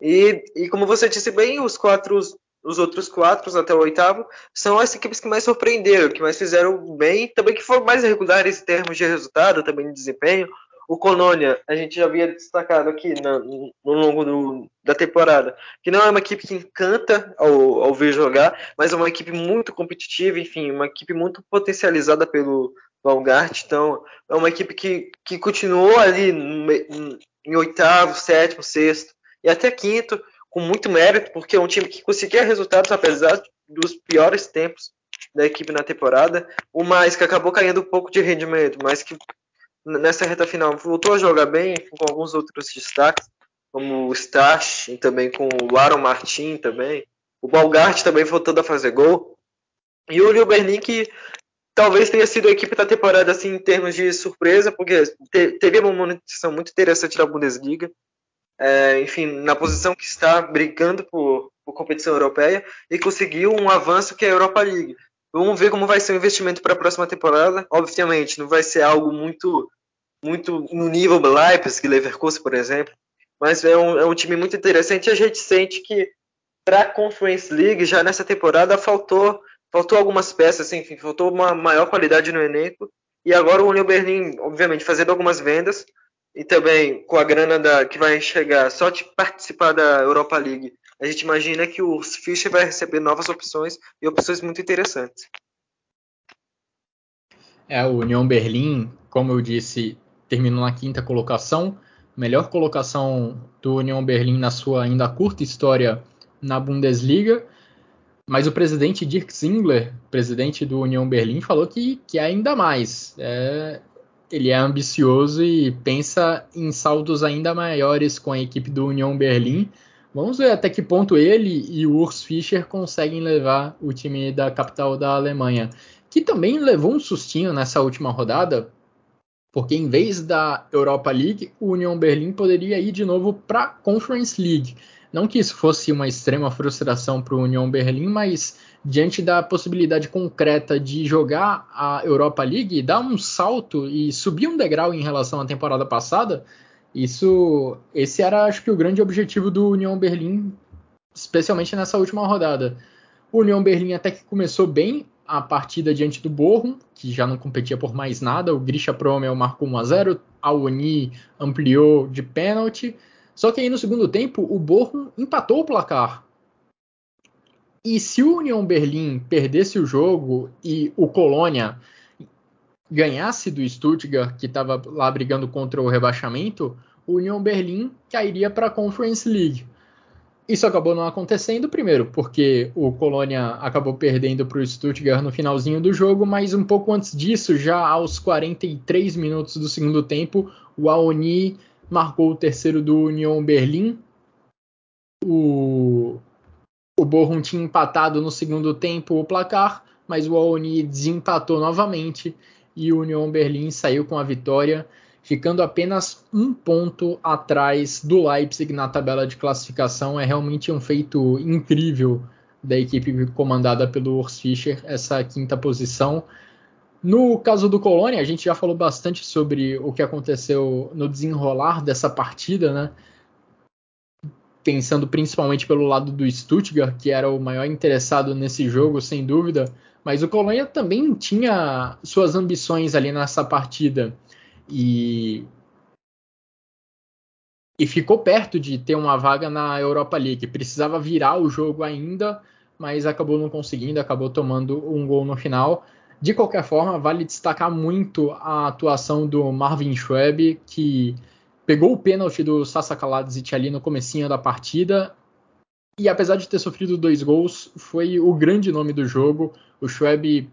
E, e como você disse bem, os quatro, os outros quatro até o oitavo são as equipes que mais surpreenderam, que mais fizeram bem, também que foram mais irregulares em termos de resultado, também de desempenho, o Colônia, a gente já havia destacado aqui no, no longo do, da temporada, que não é uma equipe que encanta ao, ao ver jogar, mas é uma equipe muito competitiva, enfim, uma equipe muito potencializada pelo Valgart. Então, é uma equipe que, que continuou ali em, em oitavo, sétimo, sexto e até quinto, com muito mérito, porque é um time que conseguia resultados apesar dos piores tempos da equipe na temporada. O mais que acabou caindo um pouco de rendimento, mas que nessa reta final voltou a jogar bem, com alguns outros destaques, como o Stash, e também com o Aaron Martin também. O Balgart também voltando a fazer gol. E o Berlin que talvez tenha sido a equipe da temporada assim em termos de surpresa, porque teve uma manutenção muito interessante da Bundesliga. É, enfim, na posição que está brigando por, por, competição europeia e conseguiu um avanço que é a Europa League. Vamos ver como vai ser o investimento para a próxima temporada. Obviamente, não vai ser algo muito muito no nível Leipzig, Leverkusen, por exemplo, mas é um, é um time muito interessante e a gente sente que para a Conference League já nessa temporada faltou faltou algumas peças, enfim, faltou uma maior qualidade no elenco. E agora o Union Berlin, obviamente, fazendo algumas vendas e também com a grana da, que vai chegar só de participar da Europa League, a gente imagina que o Fischer vai receber novas opções e opções muito interessantes. É, o Union Berlin, como eu disse, terminou na quinta colocação, melhor colocação do Union Berlin na sua ainda curta história na Bundesliga. Mas o presidente Dirk Zingler, presidente do União Berlim, falou que, que é ainda mais. É, ele é ambicioso e pensa em saldos ainda maiores com a equipe do União Berlim. Vamos ver até que ponto ele e o Urs Fischer conseguem levar o time da capital da Alemanha, que também levou um sustinho nessa última rodada, porque em vez da Europa League, o União Berlim poderia ir de novo para a Conference League. Não que isso fosse uma extrema frustração para o Union Berlim, mas diante da possibilidade concreta de jogar a Europa League, dar um salto e subir um degrau em relação à temporada passada, isso, esse era, acho que, o grande objetivo do Union Berlim, especialmente nessa última rodada. O Union Berlim até que começou bem a partida diante do Bochum, que já não competia por mais nada. O Grisha Promel marcou 1 a 0, a Uni ampliou de pênalti. Só que aí no segundo tempo, o Bochum empatou o placar. E se o Union Berlim perdesse o jogo e o Colônia ganhasse do Stuttgart, que estava lá brigando contra o rebaixamento, o Union Berlim cairia para a Conference League. Isso acabou não acontecendo, primeiro, porque o Colônia acabou perdendo para o Stuttgart no finalzinho do jogo, mas um pouco antes disso, já aos 43 minutos do segundo tempo, o Aoni marcou o terceiro do Union Berlim. O, o Bochum tinha empatado no segundo tempo o placar, mas o Aoni desempatou novamente e o Union Berlim saiu com a vitória, ficando apenas um ponto atrás do Leipzig na tabela de classificação. É realmente um feito incrível da equipe comandada pelo Urs Fischer, essa quinta posição. No caso do Colônia, a gente já falou bastante sobre o que aconteceu no desenrolar dessa partida, né? Pensando principalmente pelo lado do Stuttgart, que era o maior interessado nesse jogo, sem dúvida. Mas o Colônia também tinha suas ambições ali nessa partida. E e ficou perto de ter uma vaga na Europa League. Precisava virar o jogo ainda, mas acabou não conseguindo, acabou tomando um gol no final. De qualquer forma, vale destacar muito a atuação do Marvin Schweb, que pegou o pênalti do Sasa Kaladzic ali no comecinho da partida. E apesar de ter sofrido dois gols, foi o grande nome do jogo. O Schweb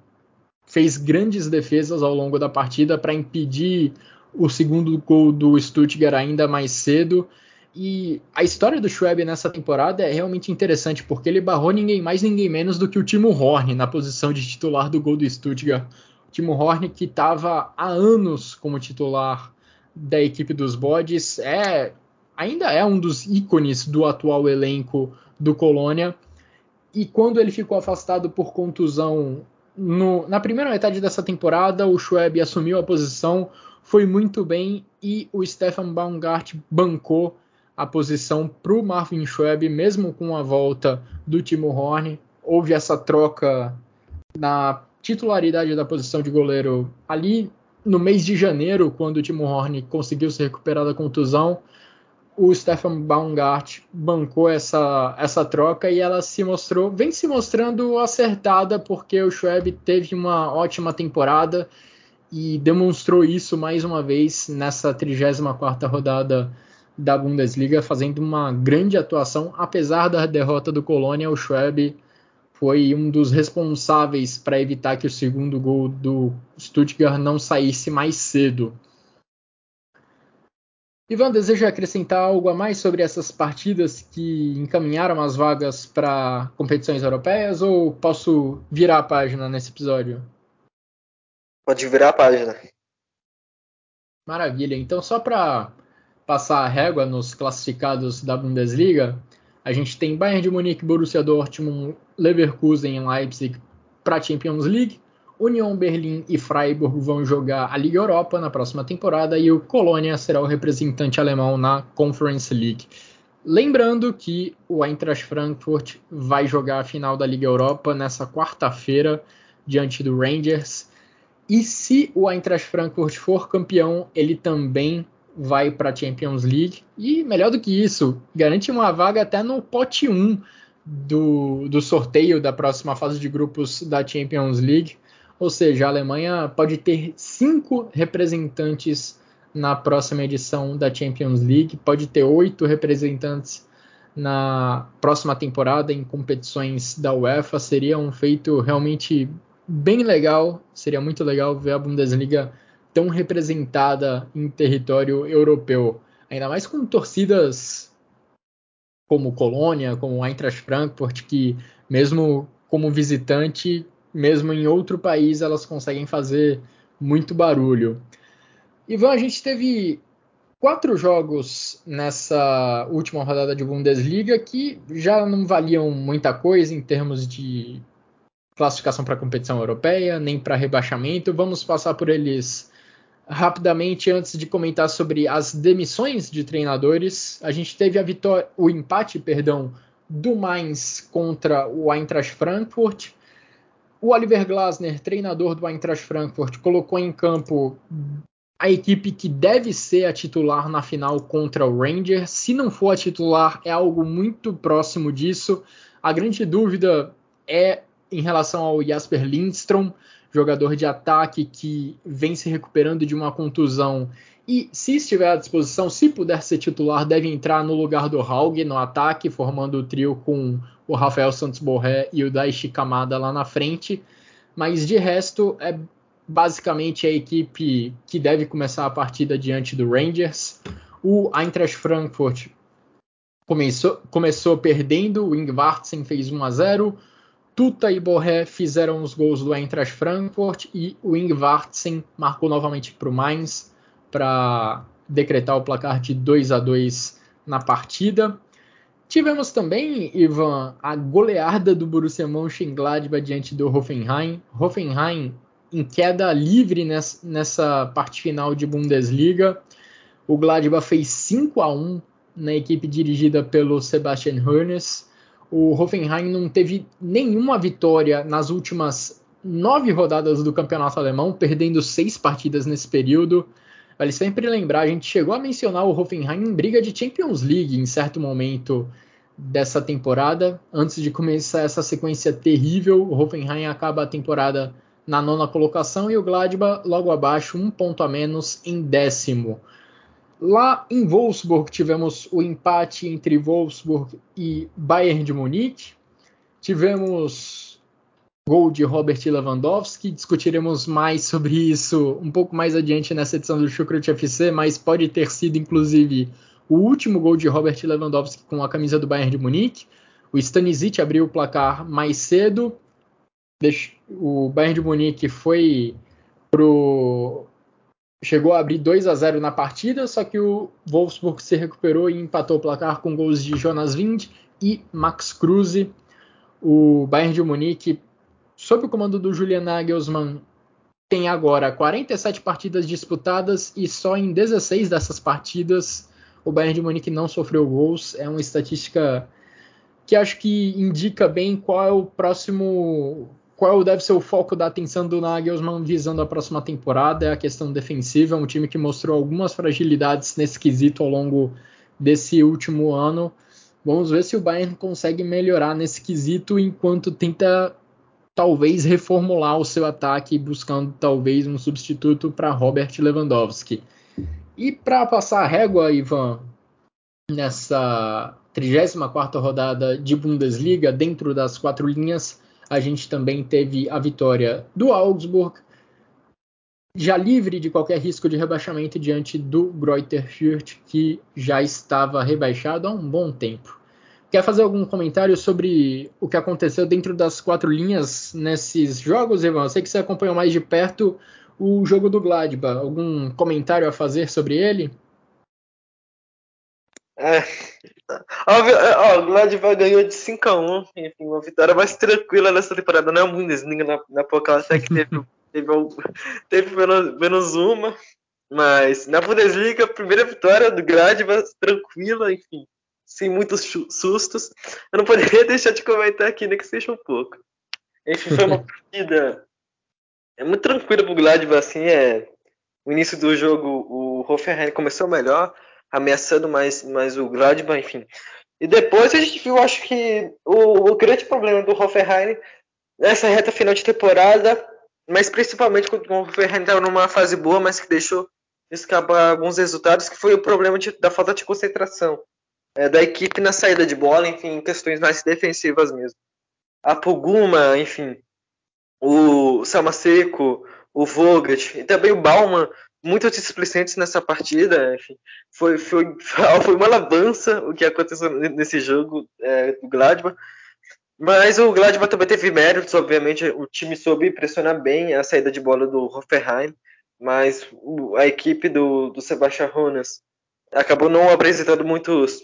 fez grandes defesas ao longo da partida para impedir o segundo gol do Stuttgart ainda mais cedo. E a história do Schweb nessa temporada é realmente interessante, porque ele barrou ninguém mais, ninguém menos do que o Timo Horn na posição de titular do gol do Stuttgart. O Timo Horn, que estava há anos como titular da equipe dos Bodes, é, ainda é um dos ícones do atual elenco do Colônia. E quando ele ficou afastado por contusão no, na primeira metade dessa temporada, o Schweb assumiu a posição, foi muito bem e o Stefan Baumgart bancou a posição para o Marvin Schweb, mesmo com a volta do Timo Horn. Houve essa troca na titularidade da posição de goleiro ali no mês de janeiro, quando o Timo Horn conseguiu se recuperar da contusão. O Stefan Baumgart bancou essa, essa troca e ela se mostrou, vem se mostrando acertada, porque o Schweb teve uma ótima temporada e demonstrou isso mais uma vez nessa 34ª rodada da Bundesliga, fazendo uma grande atuação, apesar da derrota do Colônia, o Schwab foi um dos responsáveis para evitar que o segundo gol do Stuttgart não saísse mais cedo. Ivan, deseja acrescentar algo a mais sobre essas partidas que encaminharam as vagas para competições europeias ou posso virar a página nesse episódio? Pode virar a página. Maravilha. Então, só para passar a régua nos classificados da Bundesliga, a gente tem Bayern de Munique, Borussia Dortmund, Leverkusen e Leipzig para a Champions League. União Berlim e Freiburg vão jogar a Liga Europa na próxima temporada e o Colônia será o representante alemão na Conference League. Lembrando que o Eintracht Frankfurt vai jogar a final da Liga Europa nessa quarta-feira diante do Rangers. E se o Eintracht Frankfurt for campeão, ele também vai para a Champions League. E melhor do que isso, garante uma vaga até no pote 1 do, do sorteio da próxima fase de grupos da Champions League. Ou seja, a Alemanha pode ter cinco representantes na próxima edição da Champions League, pode ter oito representantes na próxima temporada em competições da UEFA. Seria um feito realmente bem legal, seria muito legal ver a Bundesliga tão representada em território europeu, ainda mais com torcidas como Colônia, como Eintracht Frankfurt, que mesmo como visitante mesmo em outro país elas conseguem fazer muito barulho. Ivan, a gente teve quatro jogos nessa última rodada de Bundesliga que já não valiam muita coisa em termos de classificação para competição europeia, nem para rebaixamento. Vamos passar por eles rapidamente antes de comentar sobre as demissões de treinadores. A gente teve a vitória, o empate, perdão, do Mainz contra o Eintracht Frankfurt. O Oliver Glasner, treinador do Eintracht Frankfurt, colocou em campo a equipe que deve ser a titular na final contra o Rangers. Se não for a titular, é algo muito próximo disso. A grande dúvida é em relação ao Jasper Lindstrom, jogador de ataque que vem se recuperando de uma contusão e, se estiver à disposição, se puder ser titular, deve entrar no lugar do Haug no ataque, formando o trio com o Rafael Santos Borré e o Daichi Kamada lá na frente. Mas de resto, é basicamente a equipe que deve começar a partida diante do Rangers. O Eintracht Frankfurt começou, começou perdendo, o Ingvartsen fez 1 a 0 Tuta e Borré fizeram os gols do Eintracht Frankfurt e o Ingvartsen marcou novamente para o Mainz para decretar o placar de 2 a 2 na partida. Tivemos também, Ivan, a goleada do Borussia Mönchengladbach diante do Hoffenheim. Hoffenheim em queda livre nessa, parte final de Bundesliga. O Gladbach fez 5 a 1 na equipe dirigida pelo Sebastian Hoeneß. O Hoffenheim não teve nenhuma vitória nas últimas nove rodadas do campeonato alemão, perdendo seis partidas nesse período. Vale sempre lembrar, a gente chegou a mencionar o Hoffenheim em briga de Champions League em certo momento dessa temporada. Antes de começar essa sequência terrível, o Hoffenheim acaba a temporada na nona colocação e o Gladbach logo abaixo, um ponto a menos em décimo. Lá em Wolfsburg tivemos o empate entre Wolfsburg e Bayern de Munique. Tivemos gol de Robert Lewandowski. Discutiremos mais sobre isso um pouco mais adiante nessa edição do Chucrut FC, mas pode ter sido inclusive o último gol de Robert Lewandowski com a camisa do Bayern de Munique. O Stanisic abriu o placar mais cedo. O Bayern de Munique foi pro chegou a abrir 2 a 0 na partida, só que o Wolfsburg se recuperou e empatou o placar com gols de Jonas Wind e Max Kruse. O Bayern de Munique sob o comando do Julian Nagelsmann, tem agora 47 partidas disputadas e só em 16 dessas partidas o Bayern de Munique não sofreu gols. É uma estatística que acho que indica bem qual é o próximo, qual deve ser o foco da atenção do Nagelsmann visando a próxima temporada. É a questão defensiva, é um time que mostrou algumas fragilidades nesse quesito ao longo desse último ano. Vamos ver se o Bayern consegue melhorar nesse quesito enquanto tenta talvez reformular o seu ataque buscando talvez um substituto para Robert Lewandowski. E para passar a régua, Ivan, nessa 34ª rodada de Bundesliga, dentro das quatro linhas, a gente também teve a vitória do Augsburg já livre de qualquer risco de rebaixamento diante do Greuther Fürth, que já estava rebaixado há um bom tempo. Quer fazer algum comentário sobre o que aconteceu dentro das quatro linhas nesses jogos, Ivan? Eu sei que você acompanhou mais de perto o jogo do Gladbach. Algum comentário a fazer sobre ele? É, ó, o Gladbach ganhou de 5 a 1 enfim, uma vitória mais tranquila nessa temporada, não é a Bundesliga na, na Pokal, até que teve, teve, teve menos, menos uma, mas na Bundesliga, a primeira vitória do Gladbach, tranquila, enfim, sem muitos sustos. Eu não poderia deixar de comentar aqui, nem que seja um pouco. Enfim, foi uma partida é muito tranquila pro Gladbach, assim, é... O início do jogo, o Hoffenheim começou melhor, ameaçando mais, mais o Gladbach, enfim. E depois a gente viu, acho que o, o grande problema do Hoffenheim nessa reta final de temporada, mas principalmente quando o Hoffenheim estava numa fase boa, mas que deixou escapar alguns resultados, que foi o problema de, da falta de concentração é, da equipe na saída de bola, enfim, questões mais defensivas mesmo. A Puguma, enfim, o Samaseco, o Vogt e também o Bauman muito displicentes nessa partida. Enfim, foi, foi, foi uma alabança o que aconteceu nesse jogo é, do Gladbach. Mas o Gladbach também teve méritos, obviamente. O time soube pressionar bem a saída de bola do Hoffenheim, mas a equipe do, do Sebastian Honas acabou não apresentando muitos,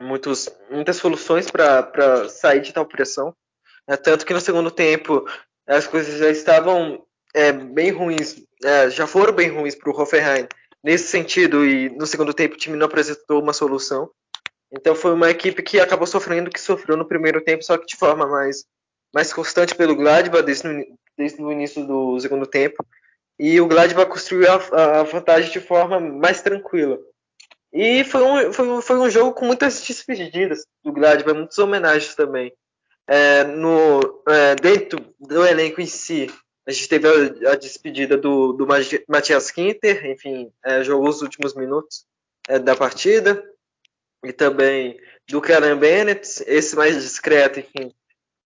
muitos, muitas soluções para sair de tal pressão. É, tanto que no segundo tempo as coisas já estavam é, bem ruins, é, já foram bem ruins para o Hoffenheim nesse sentido, e no segundo tempo o time não apresentou uma solução. Então foi uma equipe que acabou sofrendo que sofreu no primeiro tempo, só que de forma mais, mais constante pelo Gladbach desde, no, desde o início do segundo tempo. E o Gladbach construiu a, a vantagem de forma mais tranquila. E foi um, foi, foi um jogo com muitas despedidas do Gladbach, muitas homenagens também. É, no, é, dentro do elenco em si, a gente teve a, a despedida do, do Matias Quinter, enfim, é, jogou os últimos minutos é, da partida, e também do Karen Bennett, esse mais discreto, enfim,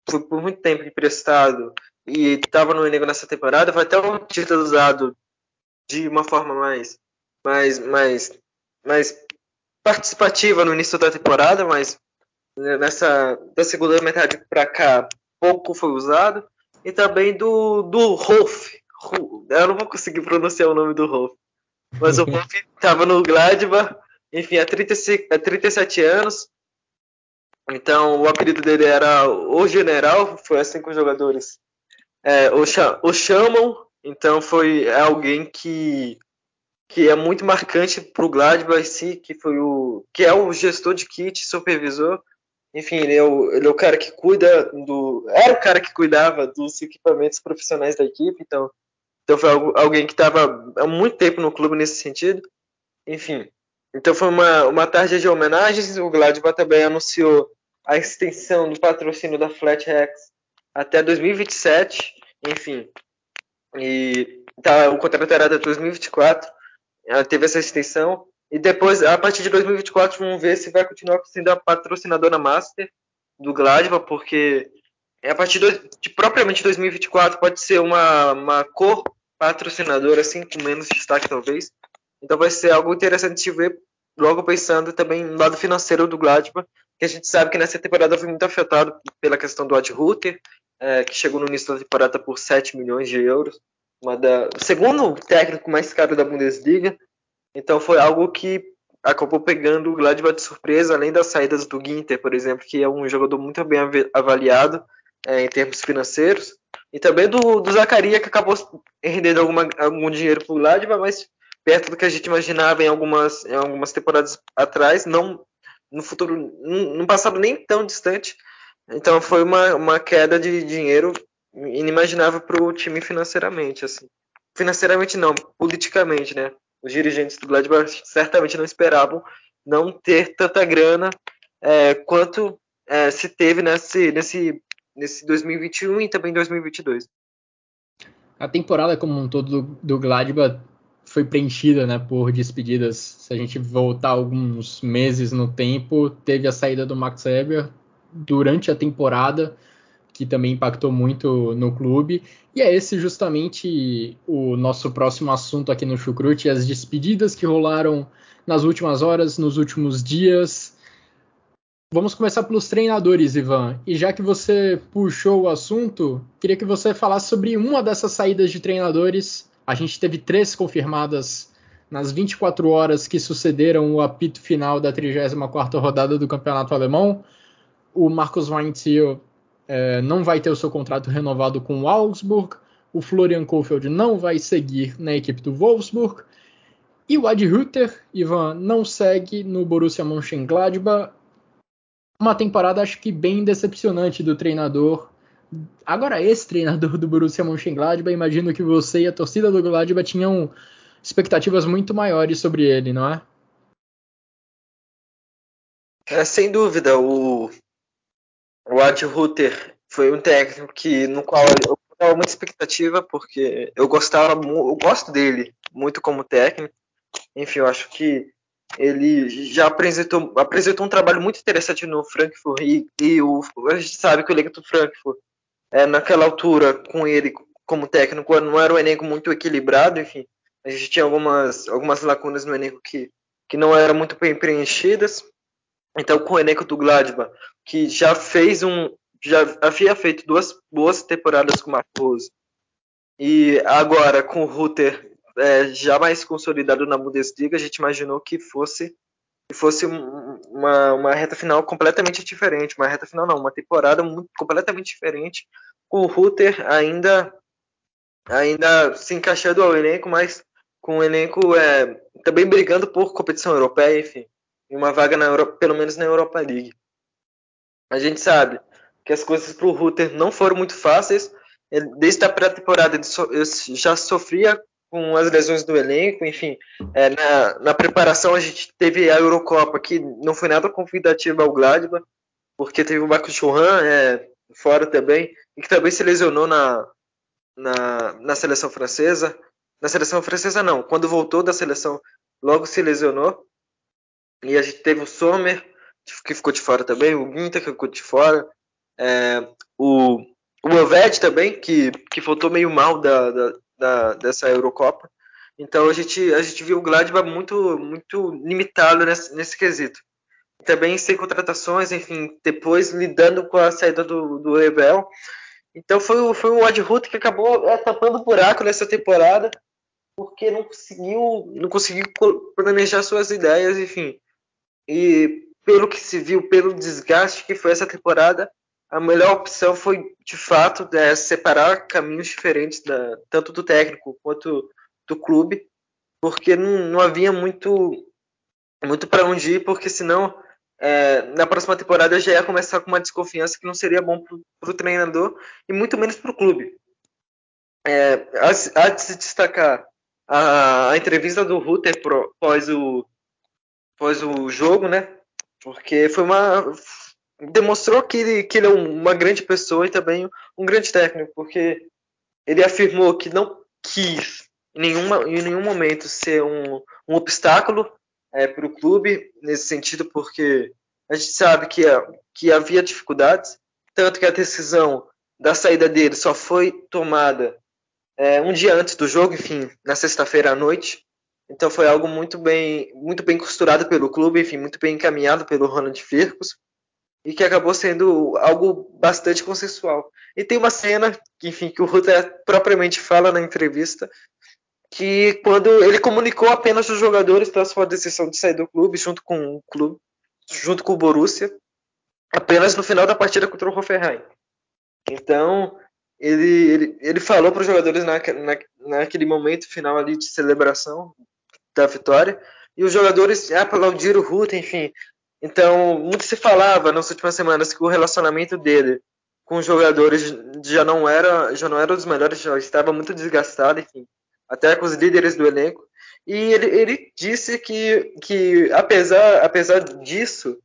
foi por muito tempo emprestado e estava no elenco nessa temporada, vai até um título usado de uma forma mais, mais, mais, mais participativa no início da temporada, mas nessa da segunda metade para cá pouco foi usado. E também do do Rolf. Eu não vou conseguir pronunciar o nome do Rolf. Mas o Rolf estava no Gladbach enfim há, 36, há 37 anos. Então o apelido dele era o General foi assim com os jogadores é, o chamam. Então foi alguém que que é muito marcante para o Gladbach si, que foi o que é o gestor de kit, supervisor enfim, ele é, o, ele é o cara que cuida do. Era o cara que cuidava dos equipamentos profissionais da equipe, então, então foi alguém que estava há muito tempo no clube nesse sentido. Enfim, então foi uma, uma tarde de homenagens. O Gladbach também anunciou a extensão do patrocínio da Flat Rex até 2027. Enfim, e tá, o contrato era até 2024. Ela teve essa extensão. E depois, a partir de 2024, vamos ver se vai continuar sendo a patrocinadora master do Gladbach, porque a partir de propriamente 2024 pode ser uma, uma cor patrocinadora, assim, com menos destaque talvez. Então vai ser algo interessante de ver, logo pensando também no lado financeiro do Gladbach, que a gente sabe que nessa temporada foi muito afetado pela questão do Ad Ruther, é, que chegou no início da temporada por 7 milhões de euros, uma da, segundo técnico mais caro da Bundesliga, então foi algo que acabou pegando o Gladbach de surpresa, além das saídas do Ginter, por exemplo, que é um jogador muito bem avaliado é, em termos financeiros, e também do, do Zacaria, que acabou rendendo alguma, algum dinheiro para o Gladbach, mas perto do que a gente imaginava em algumas, em algumas temporadas atrás, não no futuro, não passado nem tão distante. Então foi uma, uma queda de dinheiro inimaginável para o time financeiramente, assim. Financeiramente não, politicamente, né? os dirigentes do Gladbach certamente não esperavam não ter tanta grana é, quanto é, se teve nesse, nesse, nesse 2021 e também 2022. A temporada como um todo do, do Gladbach foi preenchida né, por despedidas. Se a gente voltar alguns meses no tempo, teve a saída do Max Weber durante a temporada, que também impactou muito no clube. E é esse justamente o nosso próximo assunto aqui no Chucrute, as despedidas que rolaram nas últimas horas, nos últimos dias. Vamos começar pelos treinadores, Ivan. E já que você puxou o assunto, queria que você falasse sobre uma dessas saídas de treinadores. A gente teve três confirmadas nas 24 horas que sucederam o apito final da 34ª rodada do Campeonato Alemão. O Marcos Weinziel é, não vai ter o seu contrato renovado com o Augsburg. O Florian Kohfeldt não vai seguir na equipe do Wolfsburg. E o Adi Hütter, Ivan, não segue no Borussia Mönchengladbach uma temporada acho que bem decepcionante do treinador. Agora esse treinador do Borussia Mönchengladbach, imagino que você e a torcida do Gladbach tinham expectativas muito maiores sobre ele, não é? É, sem dúvida, o, o Ad Ruther foi um técnico que, no qual eu tava muita expectativa, porque eu gostava, eu gosto dele muito como técnico. Enfim, eu acho que ele já apresentou, apresentou um trabalho muito interessante no Frankfurt e, e o, a gente sabe que o elenco do Frankfurt, é, naquela altura, com ele como técnico, não era um elenco muito equilibrado, enfim, a gente tinha algumas, algumas lacunas no elenco que, que não eram muito bem preenchidas. Então, com o elenco do Gladbach, que já fez um, já havia feito duas boas temporadas com o Marcos e agora com o Ruter é, já mais consolidado na Bundesliga, a gente imaginou que fosse que fosse uma, uma reta final completamente diferente, uma reta final não, uma temporada muito, completamente diferente, com o Ruter ainda ainda se encaixando ao elenco, mas com o elenco é, também brigando por competição europeia, enfim, e uma vaga na Euro, pelo menos na Europa League. A gente sabe que as coisas para o Ruter não foram muito fáceis. Desde a pré-temporada ele já sofria com as lesões do elenco, enfim, é, na, na, preparação a gente teve a Eurocopa, que não foi nada convidativa ao Gladbach, porque teve o Marcos Churran é, fora também, e que também se lesionou na, na, na seleção francesa. Na seleção francesa não, quando voltou da seleção, logo se lesionou. E a gente teve o Sommer, que ficou de fora também, o Guinta, que ficou de fora, é, o, o Elved também, que, que faltou meio mal da, da, da, dessa Eurocopa. Então a gente, a gente viu o Gladbach muito, muito limitado nesse, nesse quesito. Também sem contratações, enfim, depois lidando com a saída do, do Rebel. Então foi, foi o Ruth que acabou é, tapando buraco nessa temporada, porque não conseguiu, não conseguiu planejar suas ideias, enfim. E pelo que se viu, pelo desgaste que foi essa temporada, a melhor opção foi, de fato, é, separar caminhos diferentes, da, tanto do técnico quanto do clube, porque não, não havia muito, muito para onde ir, porque senão é, na próxima temporada já ia começar com uma desconfiança que não seria bom para o treinador e muito menos para o clube. É, há, há de se destacar a, a entrevista do Rutter após o, após o jogo, né? Porque foi uma, demonstrou que ele, que ele é uma grande pessoa e também um grande técnico, porque ele afirmou que não quis em, nenhuma, em nenhum momento ser um, um obstáculo é, para o clube nesse sentido, porque a gente sabe que, que havia dificuldades, tanto que a decisão da saída dele só foi tomada é, um dia antes do jogo, enfim, na sexta-feira à noite. Então foi algo muito bem, muito bem costurado pelo clube, enfim, muito bem encaminhado pelo Ronald Firkus e que acabou sendo algo bastante consensual. E tem uma cena, enfim, que o Rutter propriamente fala na entrevista, que quando ele comunicou apenas os jogadores da sua decisão de sair do clube, junto com o clube, junto com o Borussia, apenas no final da partida contra o Hoffenheim. Então, ele, ele, ele falou para os jogadores na, na, naquele momento final ali de celebração da vitória, e os jogadores aplaudiram o Rutter, enfim, então, muito se falava nas últimas semanas que o relacionamento dele com os jogadores já não era, já não era dos melhores, já estava muito desgastado, enfim, até com os líderes do elenco. E ele, ele disse que, que apesar, apesar disso,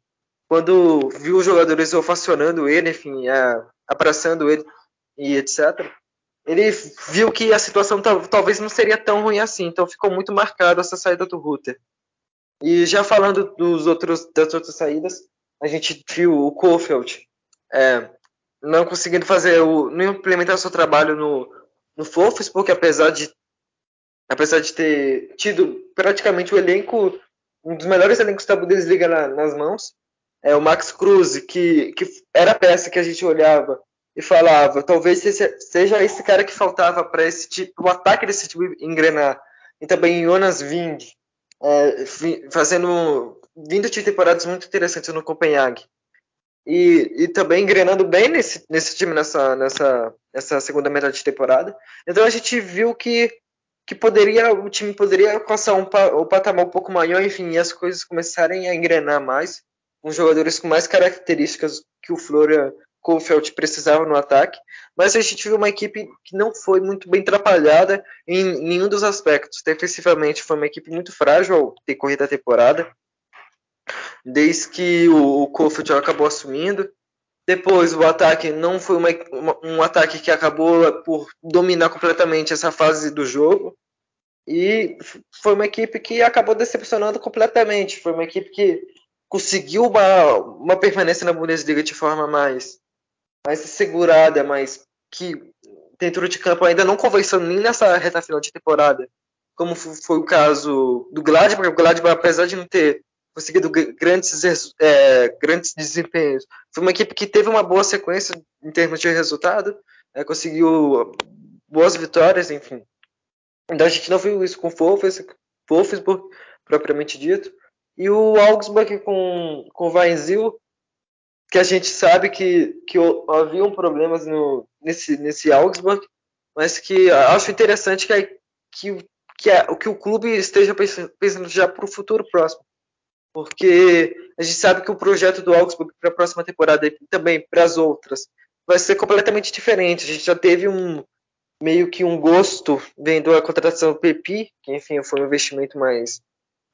quando viu os jogadores ovacionando ele, enfim, é, abraçando ele e etc., ele viu que a situação talvez não seria tão ruim assim, então ficou muito marcado essa saída do Ruter. E já falando dos outros, das outras saídas, a gente viu o Kofeld é, não conseguindo fazer o. não implementar o seu trabalho no, no Fofos, porque apesar de. Apesar de ter tido praticamente o elenco, um dos melhores elencos da Bundesliga na, nas mãos, é o Max Cruz, que, que era a peça que a gente olhava e falava, talvez seja esse cara que faltava para esse tipo, o ataque desse tipo engrenar. E também Jonas Wind, é, fazendo vindo de temporadas muito interessantes no Copenhague. E, e também engrenando bem nesse, nesse time nessa, nessa, nessa segunda metade de temporada. Então a gente viu que, que poderia o time poderia alcançar um, um patamar um pouco maior, enfim, e as coisas começarem a engrenar mais, com jogadores com mais características que o Florian Kofeld precisava no ataque, mas a gente viu uma equipe que não foi muito bem atrapalhada em nenhum dos aspectos. Defensivamente foi uma equipe muito frágil ao decorrer da temporada, desde que o, o Kofeld acabou assumindo. Depois o ataque não foi uma, uma, um ataque que acabou por dominar completamente essa fase do jogo. E foi uma equipe que acabou decepcionando completamente. Foi uma equipe que conseguiu uma, uma permanência na Bundesliga de forma mais mais segurada, mas que dentro de campo ainda não convenceu nem nessa reta final de temporada, como foi o caso do Gladbach. O Gladbach, apesar de não ter conseguido grandes, é, grandes desempenhos, foi uma equipe que teve uma boa sequência em termos de resultado, é, conseguiu boas vitórias, enfim. Então a gente não viu isso com o Wolfsburg, propriamente dito. E o Augsburg com, com o Weinzil que a gente sabe que, que haviam problemas no, nesse, nesse Augsburg, mas que acho interessante que, que, que, a, que o clube esteja pensando já para o futuro próximo. Porque a gente sabe que o projeto do Augsburg para a próxima temporada e também para as outras vai ser completamente diferente. A gente já teve um meio que um gosto vendo a contratação do Pepi, que enfim foi um investimento mais,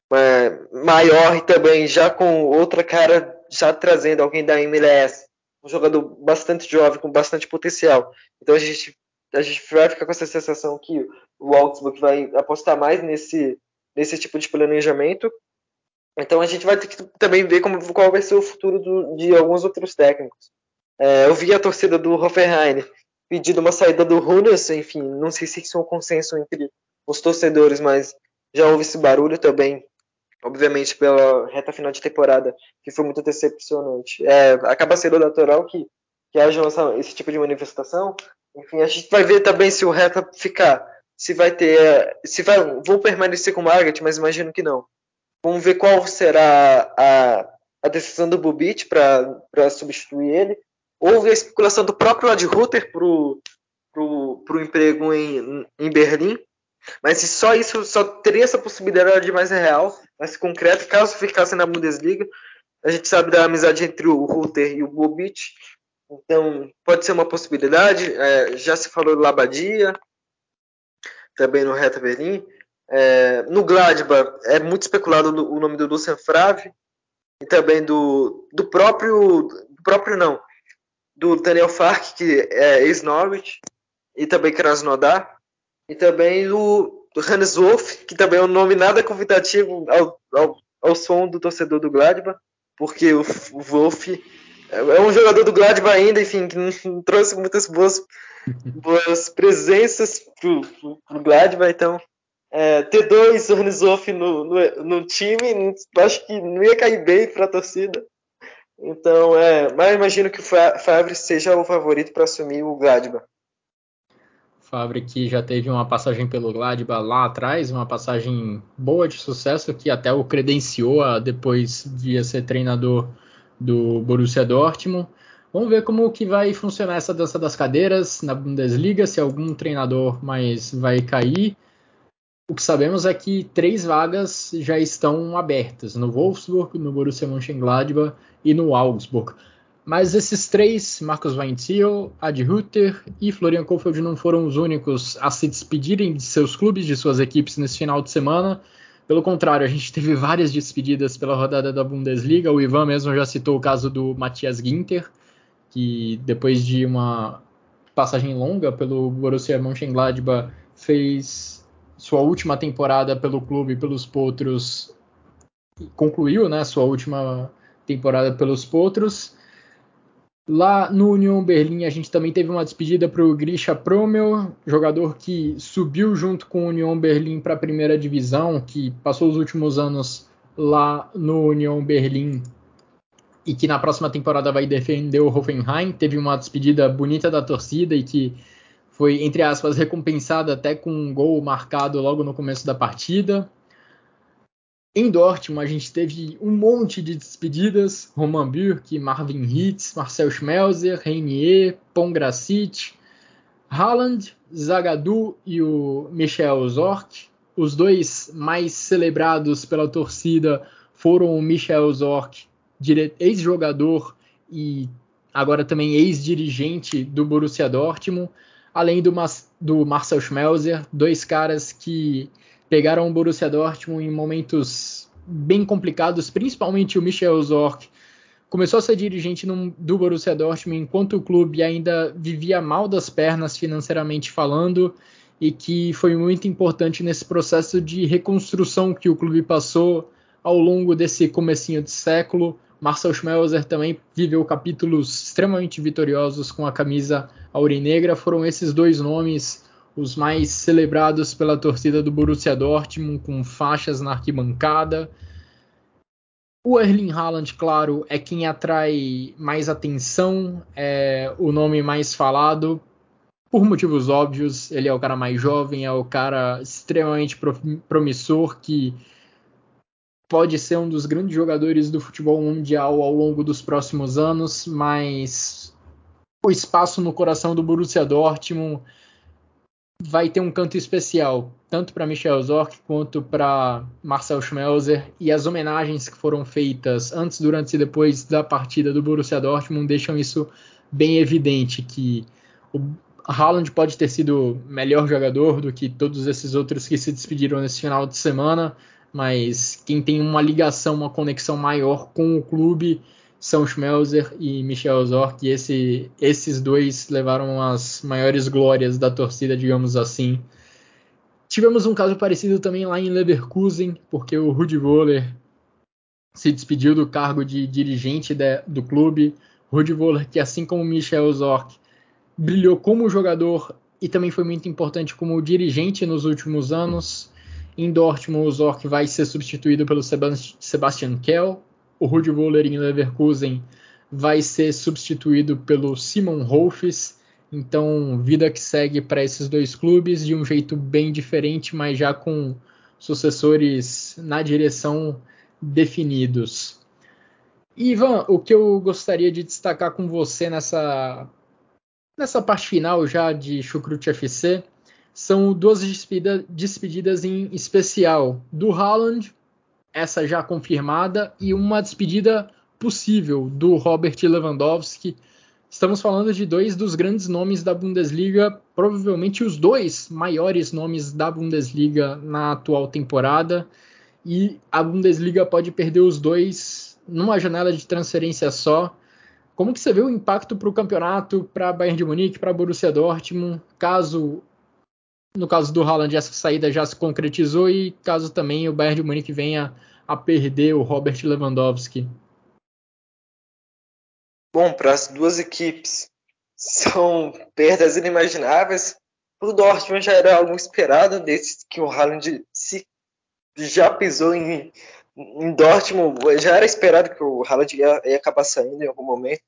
mais maior e também já com outra cara já trazendo alguém da MLS, um jogador bastante jovem, com bastante potencial. Então a gente, a gente vai ficar com essa sensação que o Augsburg vai apostar mais nesse, nesse tipo de planejamento. Então a gente vai ter que também ver como, qual vai ser o futuro do, de alguns outros técnicos. É, eu vi a torcida do Hoffenheim pedindo uma saída do Hunes, enfim, não sei se isso é um consenso entre os torcedores, mas já houve esse barulho também obviamente pela reta final de temporada, que foi muito decepcionante. É, acaba sendo natural que, que haja essa, esse tipo de manifestação. Enfim, a gente vai ver também se o reta ficar, se vai ter, se vai, vou permanecer com o Margaret, mas imagino que não. Vamos ver qual será a, a decisão do Bubit para substituir ele. Houve a especulação do próprio Ad Ruther para o emprego em, em Berlim, mas se só isso, só teria essa possibilidade mais real, mais concreta, caso ficasse na Bundesliga. A gente sabe da amizade entre o Ruter e o Bobic, então pode ser uma possibilidade. É, já se falou do Labadia, também no Reta Berlim. É, no Gladbach é muito especulado o nome do Lucien Frave e também do, do próprio, do próprio não, do Daniel Fark, que é ex-Norwich, e também Krasnodar e também o Hannes Wolf, que também é um nome nada convidativo ao, ao, ao som do torcedor do Gladbach, porque o, o Wolf é um jogador do Gladbach ainda, enfim, que não trouxe muitas boas, boas presenças pro, pro, pro Gladbach, então é, ter dois Hannes Wolf no, no, no, time, acho que não ia cair bem para a torcida. Então, é, mas imagino que o Favre seja o favorito para assumir o Gladbach. Favre que já teve uma passagem pelo Gladbach lá atrás, uma passagem boa de sucesso que até o credenciou a depois via ser treinador do Borussia Dortmund. Vamos ver como que vai funcionar essa dança das cadeiras na Bundesliga, se algum treinador mais vai cair. O que sabemos é que três vagas já estão abertas no Wolfsburg, no Borussia Mönchengladbach e no Augsburg. Mas esses três, Marcos Weinziel, Ad Ruther e Florian Kofeld, não foram os únicos a se despedirem de seus clubes, de suas equipes nesse final de semana. Pelo contrário, a gente teve várias despedidas pela rodada da Bundesliga. O Ivan mesmo já citou o caso do Matthias Ginter, que depois de uma passagem longa pelo Borussia Mönchengladbach fez sua última temporada pelo clube, pelos Potros, concluiu né, sua última temporada pelos Potros Lá no Union Berlim, a gente também teve uma despedida para o Grisha Promel, jogador que subiu junto com o Union Berlim para a primeira divisão, que passou os últimos anos lá no Union Berlim e que na próxima temporada vai defender o Hoffenheim. Teve uma despedida bonita da torcida e que foi, entre aspas, recompensada até com um gol marcado logo no começo da partida. Em Dortmund, a gente teve um monte de despedidas: Roman Bürki, Marvin Hitz, Marcel Schmelzer, Reinier, Pongracic, Haaland, Zagadou e o Michel Zorc. Os dois mais celebrados pela torcida foram o Michel Zorc, ex-jogador e agora também ex-dirigente do Borussia Dortmund, além do, do Marcel Schmelzer, dois caras que pegaram o Borussia Dortmund em momentos bem complicados, principalmente o Michel Zorc. Começou a ser dirigente no, do Borussia Dortmund enquanto o clube ainda vivia mal das pernas financeiramente falando e que foi muito importante nesse processo de reconstrução que o clube passou ao longo desse comecinho de século. Marcel Schmelzer também viveu capítulos extremamente vitoriosos com a camisa aurinegra. Foram esses dois nomes os mais celebrados pela torcida do Borussia Dortmund, com faixas na arquibancada. O Erling Haaland, claro, é quem atrai mais atenção, é o nome mais falado, por motivos óbvios. Ele é o cara mais jovem, é o cara extremamente promissor que pode ser um dos grandes jogadores do futebol mundial ao longo dos próximos anos, mas o espaço no coração do Borussia Dortmund vai ter um canto especial, tanto para Michel Zorc quanto para Marcel Schmelzer, e as homenagens que foram feitas antes, durante e depois da partida do Borussia Dortmund deixam isso bem evidente, que o Haaland pode ter sido melhor jogador do que todos esses outros que se despediram nesse final de semana, mas quem tem uma ligação, uma conexão maior com o clube são Schmelzer e Michel Zorc, e esse, esses dois levaram as maiores glórias da torcida, digamos assim. Tivemos um caso parecido também lá em Leverkusen, porque o Rudi Voller se despediu do cargo de dirigente de, do clube. Rudi Voller, que assim como Michel Zorc, brilhou como jogador e também foi muito importante como dirigente nos últimos anos. Em Dortmund, o Zorc vai ser substituído pelo Sebastian Kell, o Rudi Voller em Leverkusen vai ser substituído pelo Simon Rolfes. Então, vida que segue para esses dois clubes de um jeito bem diferente, mas já com sucessores na direção definidos. Ivan, o que eu gostaria de destacar com você nessa, nessa parte final já de Chucrute FC são duas despedida, despedidas em especial do Haaland essa já confirmada, e uma despedida possível do Robert Lewandowski. Estamos falando de dois dos grandes nomes da Bundesliga, provavelmente os dois maiores nomes da Bundesliga na atual temporada. E a Bundesliga pode perder os dois numa janela de transferência só. Como que você vê o impacto para o campeonato, para Bayern de Munique, para Borussia Dortmund, caso no caso do Haaland, essa saída já se concretizou e caso também o Bayern de Munique venha a perder o Robert Lewandowski. Bom, para as duas equipes são perdas inimagináveis. Para o Dortmund já era algo esperado desde que o Haaland se já pisou em, em Dortmund. Já era esperado que o Haaland ia, ia acabar saindo em algum momento.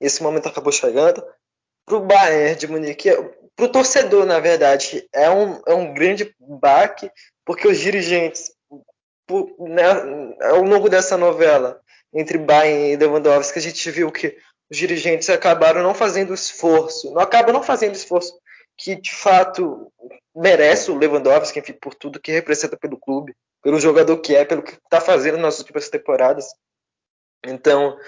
Esse momento acabou chegando. Para o Bayern de Munique, para o torcedor, na verdade, é um, é um grande baque, porque os dirigentes, por, né, ao longo dessa novela entre Bayern e Lewandowski, a gente viu que os dirigentes acabaram não fazendo esforço, não acabam não fazendo esforço que de fato merece o Lewandowski, enfim, por tudo que representa pelo clube, pelo jogador que é, pelo que está fazendo nas últimas temporadas. Então,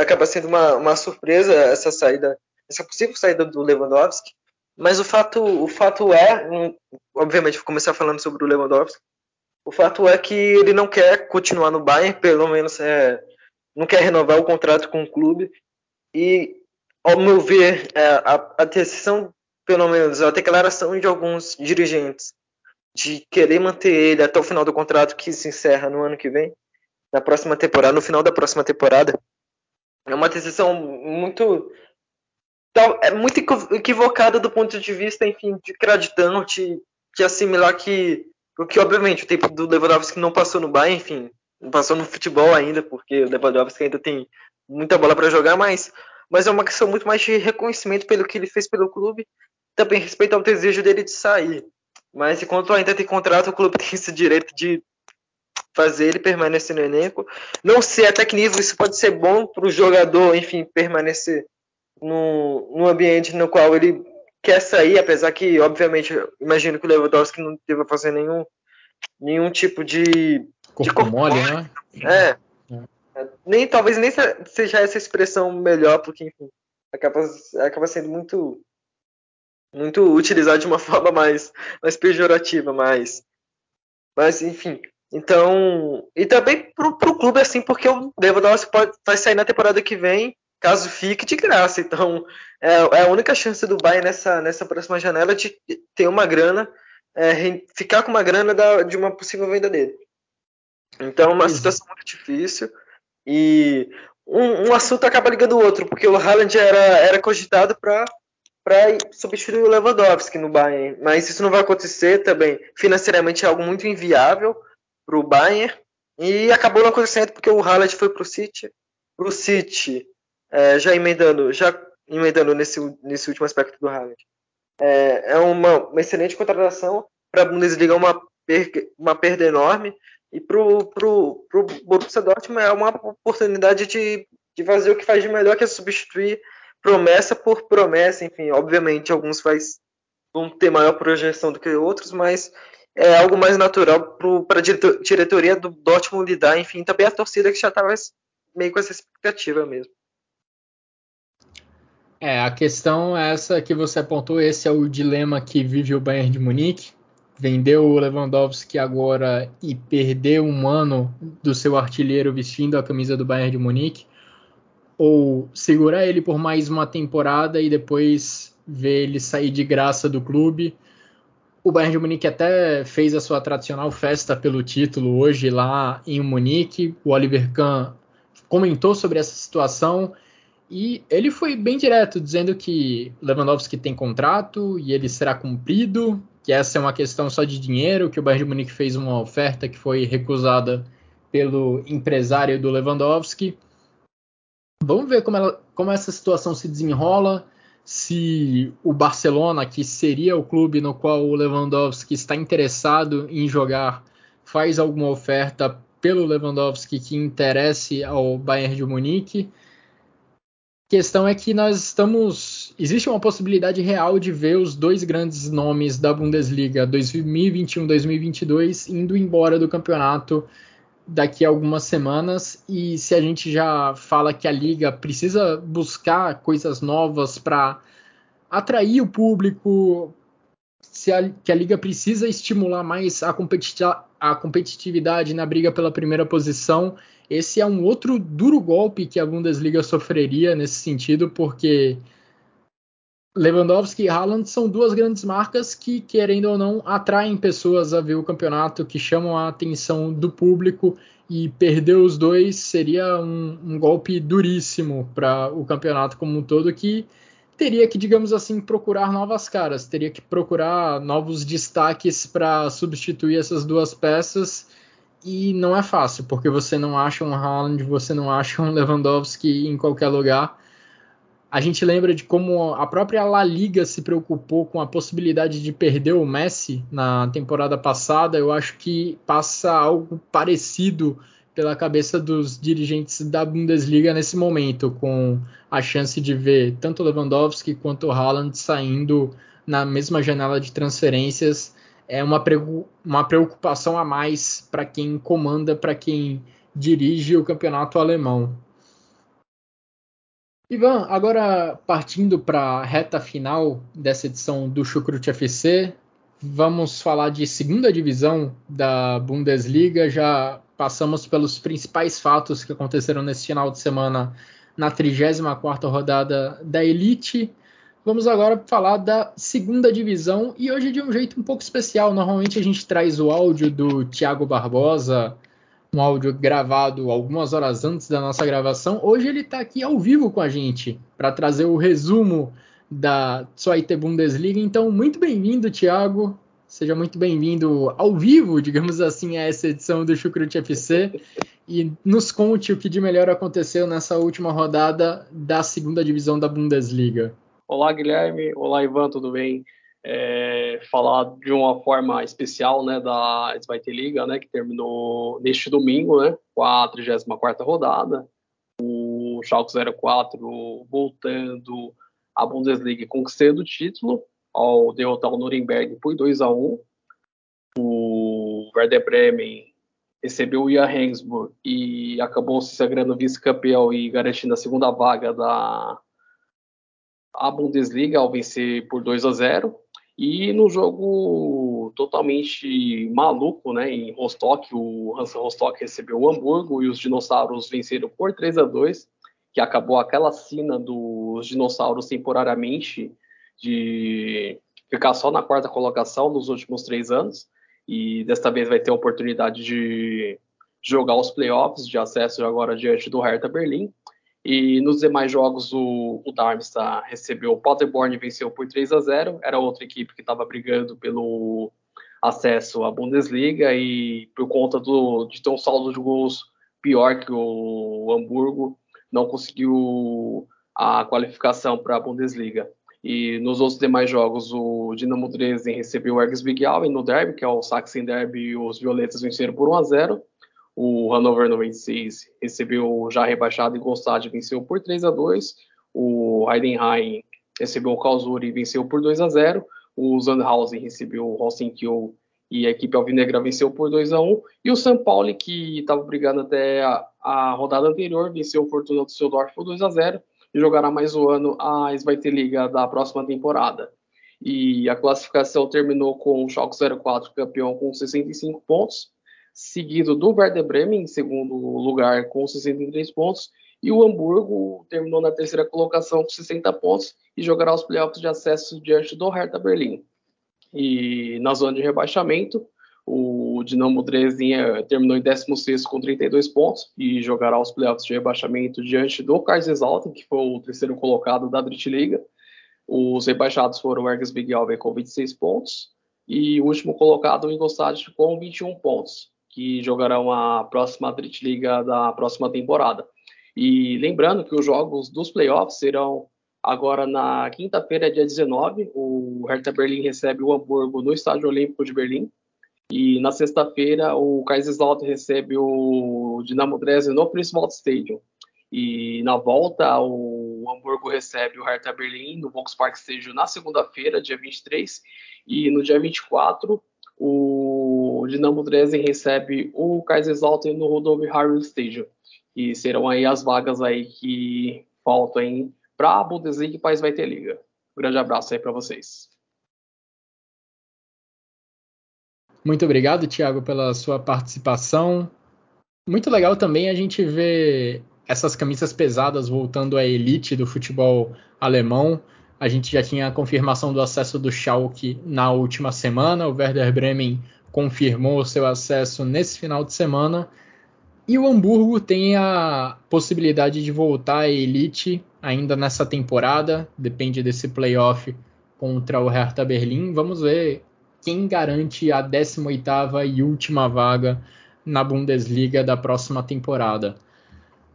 acaba sendo uma, uma surpresa essa saída, essa possível saída do Lewandowski, mas o fato, o fato é, obviamente, vou começar falando sobre o Lewandowski. O fato é que ele não quer continuar no Bayern, pelo menos é, não quer renovar o contrato com o clube. E, ao meu ver, é, a, a decisão, pelo menos a declaração de alguns dirigentes de querer manter ele até o final do contrato que se encerra no ano que vem, na próxima temporada, no final da próxima temporada, é uma decisão muito é muito equivocada do ponto de vista, enfim, de gratidão, de, de assimilar que, que obviamente o tempo do Lewandowski não passou no Bayern, enfim, não passou no futebol ainda, porque o Lewandowski ainda tem muita bola para jogar, mas, mas é uma questão muito mais de reconhecimento pelo que ele fez pelo clube, também respeito ao desejo dele de sair. Mas enquanto ainda tem contrato, o clube tem esse direito de fazer ele permanecer no elenco. Não sei até que nível isso pode ser bom para o jogador, enfim, permanecer no, no ambiente no qual ele quer sair, apesar que, obviamente, imagino que o Lewandowski não deva fazer nenhum, nenhum tipo de. Corpo de corpo mole, né? É. é. Nem, talvez nem seja essa expressão melhor, porque, enfim, acaba, acaba sendo muito muito utilizado de uma forma mais, mais pejorativa, mais. Mas, enfim. Então. E também pro, pro clube, assim, porque o Lewandowski pode, vai sair na temporada que vem caso fique de graça. Então, é, é, a única chance do Bayern nessa, nessa próxima janela de ter uma grana, é, ficar com uma grana da, de uma possível venda dele. Então, é uma situação muito difícil. E um, um, assunto acaba ligando o outro, porque o Haaland era, era cogitado para para substituir o Lewandowski no Bayern, mas isso não vai acontecer também. Financeiramente é algo muito inviável para o Bayern e acabou não acontecendo porque o Haaland foi para o City. Para o City, é, já emendando, já emendando nesse, nesse último aspecto do Haaland. É, é uma, uma, excelente contratação para a Bundesliga, uma, uma perda enorme. E para o pro, pro Borussia Dortmund é uma oportunidade de, de fazer o que faz de melhor, que é substituir promessa por promessa. Enfim, obviamente, alguns faz, vão ter maior projeção do que outros, mas é algo mais natural para a diretoria do Dortmund lidar. Enfim, também a torcida que já estava meio com essa expectativa mesmo. É, a questão é essa que você apontou, esse é o dilema que vive o Bayern de Munique. Vendeu o Lewandowski agora e perdeu um ano do seu artilheiro vestindo a camisa do Bayern de Munique. Ou segurar ele por mais uma temporada e depois ver ele sair de graça do clube. O Bayern de Munique até fez a sua tradicional festa pelo título hoje lá em Munique. O Oliver Kahn comentou sobre essa situação e ele foi bem direto, dizendo que Lewandowski tem contrato e ele será cumprido, que essa é uma questão só de dinheiro, que o Bayern de Munique fez uma oferta que foi recusada pelo empresário do Lewandowski. Vamos ver como, ela, como essa situação se desenrola, se o Barcelona, que seria o clube no qual o Lewandowski está interessado em jogar, faz alguma oferta pelo Lewandowski que interesse ao Bayern de Munique questão é que nós estamos. Existe uma possibilidade real de ver os dois grandes nomes da Bundesliga 2021-2022 indo embora do campeonato daqui a algumas semanas. E se a gente já fala que a liga precisa buscar coisas novas para atrair o público, se a, que a liga precisa estimular mais a, competi a competitividade na briga pela primeira posição. Esse é um outro duro golpe que a Bundesliga sofreria nesse sentido, porque Lewandowski e Haaland são duas grandes marcas que, querendo ou não, atraem pessoas a ver o campeonato, que chamam a atenção do público, e perder os dois seria um, um golpe duríssimo para o campeonato como um todo, que teria que, digamos assim, procurar novas caras, teria que procurar novos destaques para substituir essas duas peças e não é fácil, porque você não acha um Haaland, você não acha um Lewandowski em qualquer lugar. A gente lembra de como a própria La Liga se preocupou com a possibilidade de perder o Messi na temporada passada. Eu acho que passa algo parecido pela cabeça dos dirigentes da Bundesliga nesse momento, com a chance de ver tanto Lewandowski quanto Haaland saindo na mesma janela de transferências é uma, uma preocupação a mais para quem comanda, para quem dirige o campeonato alemão. Ivan, agora partindo para a reta final dessa edição do Chucrute FC, vamos falar de segunda divisão da Bundesliga. Já passamos pelos principais fatos que aconteceram nesse final de semana na 34ª rodada da Elite. Vamos agora falar da segunda divisão e hoje de um jeito um pouco especial. Normalmente a gente traz o áudio do Thiago Barbosa um áudio gravado algumas horas antes da nossa gravação. Hoje ele está aqui ao vivo com a gente para trazer o resumo da Zweite Bundesliga. Então, muito bem-vindo, Thiago. Seja muito bem-vindo ao vivo, digamos assim, a essa edição do Chucrute FC. E nos conte o que de melhor aconteceu nessa última rodada da segunda divisão da Bundesliga. Olá, Guilherme. Olá, Ivan, tudo bem? é, falar de uma forma especial né, da Zweite Liga, né, que terminou neste domingo, né, com a 34ª rodada. O Schalke 04 voltando à Bundesliga conquistando o título ao derrotar o Nuremberg por 2 a 1 O Werder Bremen recebeu o Johannesburg e acabou se sagrando vice-campeão e garantindo a segunda vaga da a Bundesliga ao vencer por 2 a 0. E no jogo totalmente maluco, né, em Rostock, o Hansa Rostock recebeu o Hamburgo e os dinossauros venceram por 3 a 2 que acabou aquela cena dos dinossauros temporariamente de ficar só na quarta colocação nos últimos três anos. E desta vez vai ter a oportunidade de jogar os playoffs de acesso agora diante do Hertha Berlim. E nos demais jogos, o, o Darmstadt recebeu o Paderborn e venceu por 3 a 0 Era outra equipe que estava brigando pelo acesso à Bundesliga e por conta do, de ter um saldo de gols pior que o Hamburgo, não conseguiu a qualificação para a Bundesliga. E nos outros demais jogos, o Dinamo Dresden recebeu o Ergsvig no derby, que é o Sachsen Derby, e os Violetas venceram por 1 a 0 o Hannover 96 recebeu já rebaixado e Gostad venceu por 3 a 2. O Heidenheim recebeu o Karlsruhe e venceu por 2 a 0. O Sandhausen recebeu o Rosenkiel e a equipe alvinegra venceu por 2 a 1. E o São Paulo, que estava brigando até a, a, rodada anterior, venceu o Fortuna Düsseldorf por 2 a 0 e jogará mais um ano a Liga da próxima temporada. E a classificação terminou com o Schalke 04 campeão com 65 pontos, seguido do Werder Bremen em segundo lugar com 63 pontos, e o Hamburgo terminou na terceira colocação com 60 pontos e jogará os playoffs de acesso diante do Hertha Berlim. E na zona de rebaixamento, o Dinamo Dresden eh, terminou em 16 com 32 pontos e jogará os playoffs de rebaixamento diante do Kaiserslautern, que foi o terceiro colocado da Drittliga. Os rebaixados foram o Ergas Alve com 26 pontos e o último colocado, o Ingolstadt, com 21 pontos que jogarão a próxima Liga da próxima temporada. E lembrando que os jogos dos playoffs serão agora na quinta-feira, dia 19. O Hertha Berlim recebe o Hamburgo no Estádio Olímpico de Berlim. E na sexta-feira, o Kaiserslautern recebe o Dinamo Dresden no Principal Stadium. E na volta, o Hamburgo recebe o Hertha Berlim no Volkspark Stadium na segunda-feira, dia 23. E no dia 24, o Dinamo Dresden recebe o Kaiserslautern no Rudolf Harvey Stadium. E serão aí as vagas aí que faltam para a Bundesliga e País vai ter liga. Um grande abraço aí para vocês. Muito obrigado, Thiago, pela sua participação. Muito legal também a gente ver essas camisas pesadas voltando à elite do futebol alemão. A gente já tinha a confirmação do acesso do Schalke na última semana. O Werder Bremen confirmou seu acesso nesse final de semana. E o Hamburgo tem a possibilidade de voltar à elite ainda nessa temporada. Depende desse playoff contra o Hertha Berlim. Vamos ver quem garante a 18ª e última vaga na Bundesliga da próxima temporada.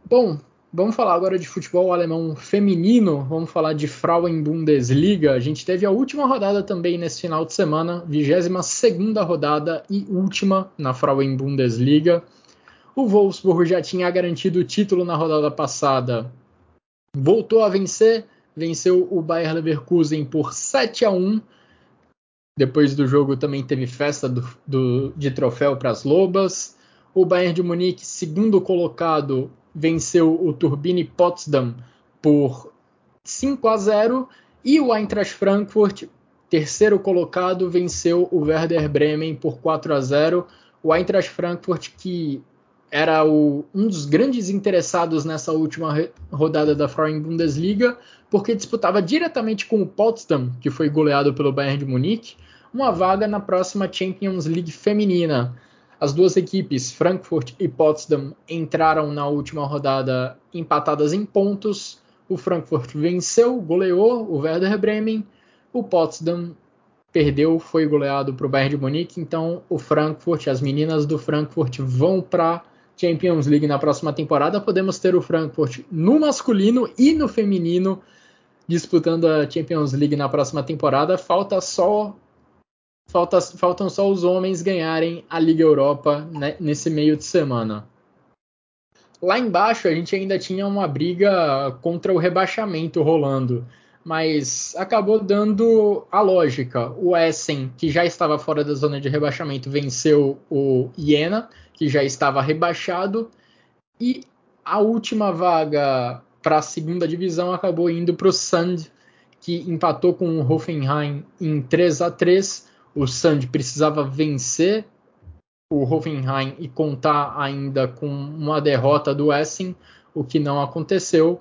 Bom, Vamos falar agora de futebol alemão feminino, vamos falar de Frauen Bundesliga. A gente teve a última rodada também nesse final de semana, 22 segunda rodada e última na Frauen Bundesliga. O Wolfsburg já tinha garantido o título na rodada passada, voltou a vencer, venceu o Bayer Leverkusen por 7 a 1. Depois do jogo também teve festa do, do, de troféu para as Lobas. O Bayern de Munique, segundo colocado, venceu o Turbine Potsdam por 5 a 0 e o Eintracht Frankfurt, terceiro colocado, venceu o Werder Bremen por 4 a 0. O Eintracht Frankfurt que era o, um dos grandes interessados nessa última rodada da Frauen Bundesliga, porque disputava diretamente com o Potsdam, que foi goleado pelo Bayern de Munique, uma vaga na próxima Champions League feminina. As duas equipes, Frankfurt e Potsdam, entraram na última rodada empatadas em pontos. O Frankfurt venceu, goleou o Werder Bremen. O Potsdam perdeu, foi goleado para o Bayern de Munique. Então, o Frankfurt, as meninas do Frankfurt vão para Champions League na próxima temporada. Podemos ter o Frankfurt no masculino e no feminino disputando a Champions League na próxima temporada. Falta só Falta, faltam só os homens ganharem a Liga Europa né, nesse meio de semana. Lá embaixo a gente ainda tinha uma briga contra o rebaixamento rolando, mas acabou dando a lógica. O Essen, que já estava fora da zona de rebaixamento, venceu o Iena, que já estava rebaixado, e a última vaga para a segunda divisão acabou indo para o Sand, que empatou com o Hoffenheim em 3 a 3 o Sand precisava vencer o Hoffenheim e contar ainda com uma derrota do Essen, o que não aconteceu.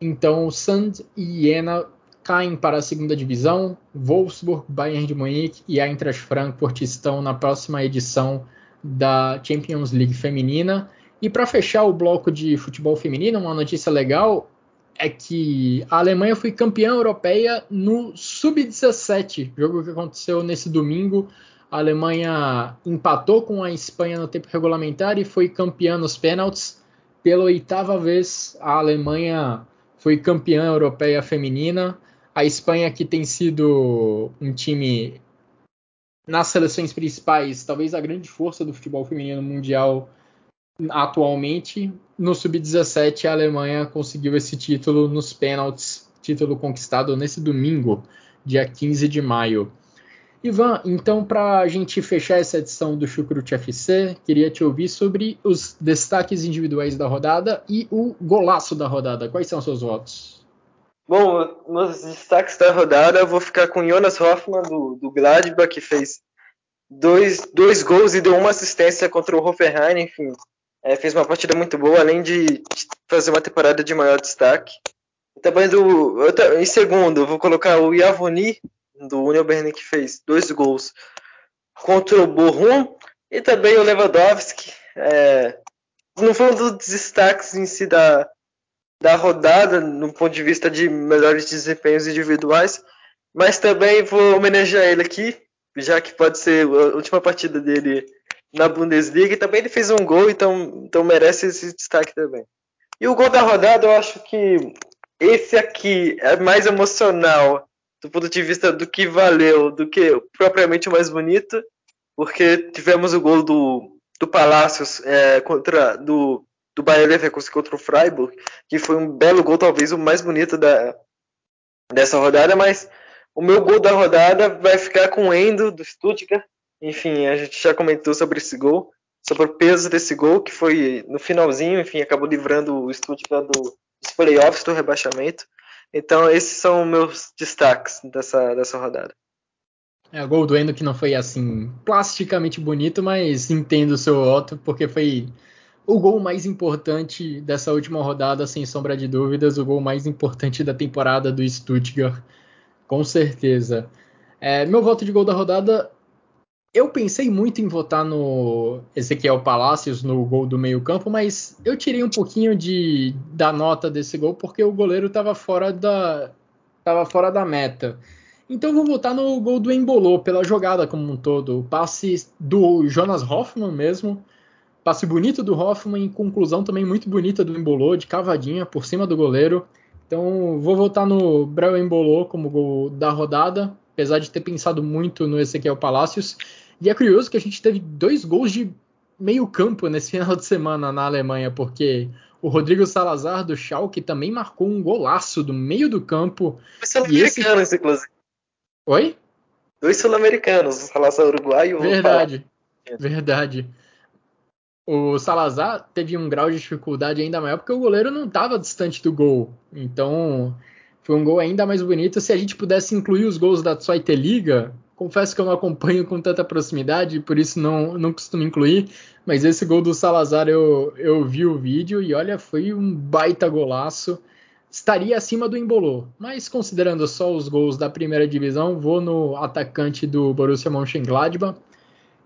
Então, Sand e Jena caem para a segunda divisão. Wolfsburg, Bayern de Munique e Eintracht Frankfurt estão na próxima edição da Champions League feminina. E para fechar o bloco de futebol feminino, uma notícia legal: é que a Alemanha foi campeã europeia no Sub-17, jogo que aconteceu nesse domingo. A Alemanha empatou com a Espanha no tempo regulamentar e foi campeã nos pênaltis. Pela oitava vez, a Alemanha foi campeã europeia feminina. A Espanha, que tem sido um time nas seleções principais, talvez a grande força do futebol feminino mundial atualmente, no sub-17 a Alemanha conseguiu esse título nos pênaltis, título conquistado nesse domingo, dia 15 de maio. Ivan, então para a gente fechar essa edição do Chucrute FC, queria te ouvir sobre os destaques individuais da rodada e o golaço da rodada. Quais são seus votos? Bom, nos destaques da rodada eu vou ficar com Jonas Hoffmann do, do Gladbach, que fez dois, dois gols e deu uma assistência contra o Hoffenheim, enfim, é, fez uma partida muito boa, além de fazer uma temporada de maior destaque. Também do, em segundo, eu vou colocar o Iavoni, do Union Berlin, que fez dois gols contra o Bochum, e também o Lewandowski. É, não foi um dos destaques em si da, da rodada, no ponto de vista de melhores desempenhos individuais, mas também vou homenagear ele aqui, já que pode ser a última partida dele na Bundesliga e também ele fez um gol, então, então merece esse destaque também. E o gol da rodada, eu acho que esse aqui é mais emocional do ponto de vista do que valeu, do que propriamente o mais bonito, porque tivemos o gol do, do Palácios é, contra do, do Bayern Leverkusen contra o Freiburg, que foi um belo gol, talvez o mais bonito da, dessa rodada, mas o meu gol da rodada vai ficar com o Endo do Stuttgart, enfim, a gente já comentou sobre esse gol, sobre o peso desse gol, que foi no finalzinho, enfim, acabou livrando o Stuttgart do, dos playoffs do rebaixamento. Então, esses são meus destaques dessa, dessa rodada. É, o gol do Endo que não foi assim plasticamente bonito, mas entendo o seu voto, porque foi o gol mais importante dessa última rodada, sem sombra de dúvidas, o gol mais importante da temporada do Stuttgart, com certeza. É, meu voto de gol da rodada eu pensei muito em votar no Ezequiel Palacios no gol do meio-campo, mas eu tirei um pouquinho de, da nota desse gol porque o goleiro estava fora da tava fora da meta. Então vou votar no gol do Embolô pela jogada como um todo, o passe do Jonas Hoffman mesmo, passe bonito do Hoffman e conclusão também muito bonita do Embolô de cavadinha por cima do goleiro. Então vou votar no Brel Embolô como gol da rodada apesar de ter pensado muito no Ezequiel Palacios. E é curioso que a gente teve dois gols de meio campo nesse final de semana na Alemanha, porque o Rodrigo Salazar do Schalke também marcou um golaço do meio do campo. Dois sul-americanos, esse... inclusive. Oi? Dois sul-americanos, o Salazar uruguaio e o Verdade, verdade. O Salazar teve um grau de dificuldade ainda maior porque o goleiro não estava distante do gol. Então, foi um gol ainda mais bonito. Se a gente pudesse incluir os gols da Zweite Liga, confesso que eu não acompanho com tanta proximidade, por isso não, não costumo incluir. Mas esse gol do Salazar eu, eu vi o vídeo e olha, foi um baita golaço. Estaria acima do Embolô, mas considerando só os gols da primeira divisão, vou no atacante do Borussia Mönchengladbach.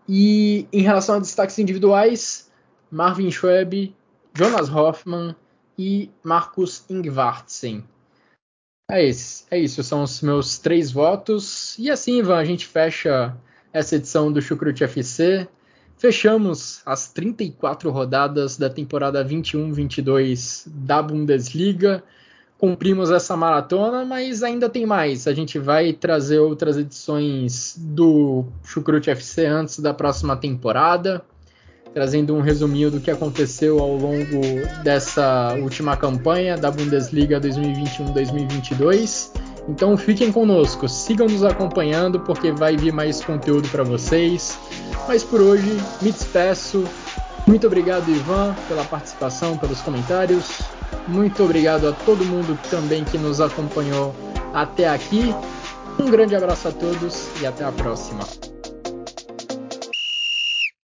E em relação a destaques individuais, Marvin Schweb, Jonas Hoffman e Marcus Ingvartsen. É isso, é isso, são os meus três votos. E assim, Ivan, a gente fecha essa edição do Chucrute FC. Fechamos as 34 rodadas da temporada 21-22 da Bundesliga. Cumprimos essa maratona, mas ainda tem mais. A gente vai trazer outras edições do Chucrute FC antes da próxima temporada trazendo um resuminho do que aconteceu ao longo dessa última campanha da Bundesliga 2021-2022. Então fiquem conosco, sigam nos acompanhando porque vai vir mais conteúdo para vocês. Mas por hoje me despeço. Muito obrigado, Ivan, pela participação, pelos comentários. Muito obrigado a todo mundo também que nos acompanhou até aqui. Um grande abraço a todos e até a próxima.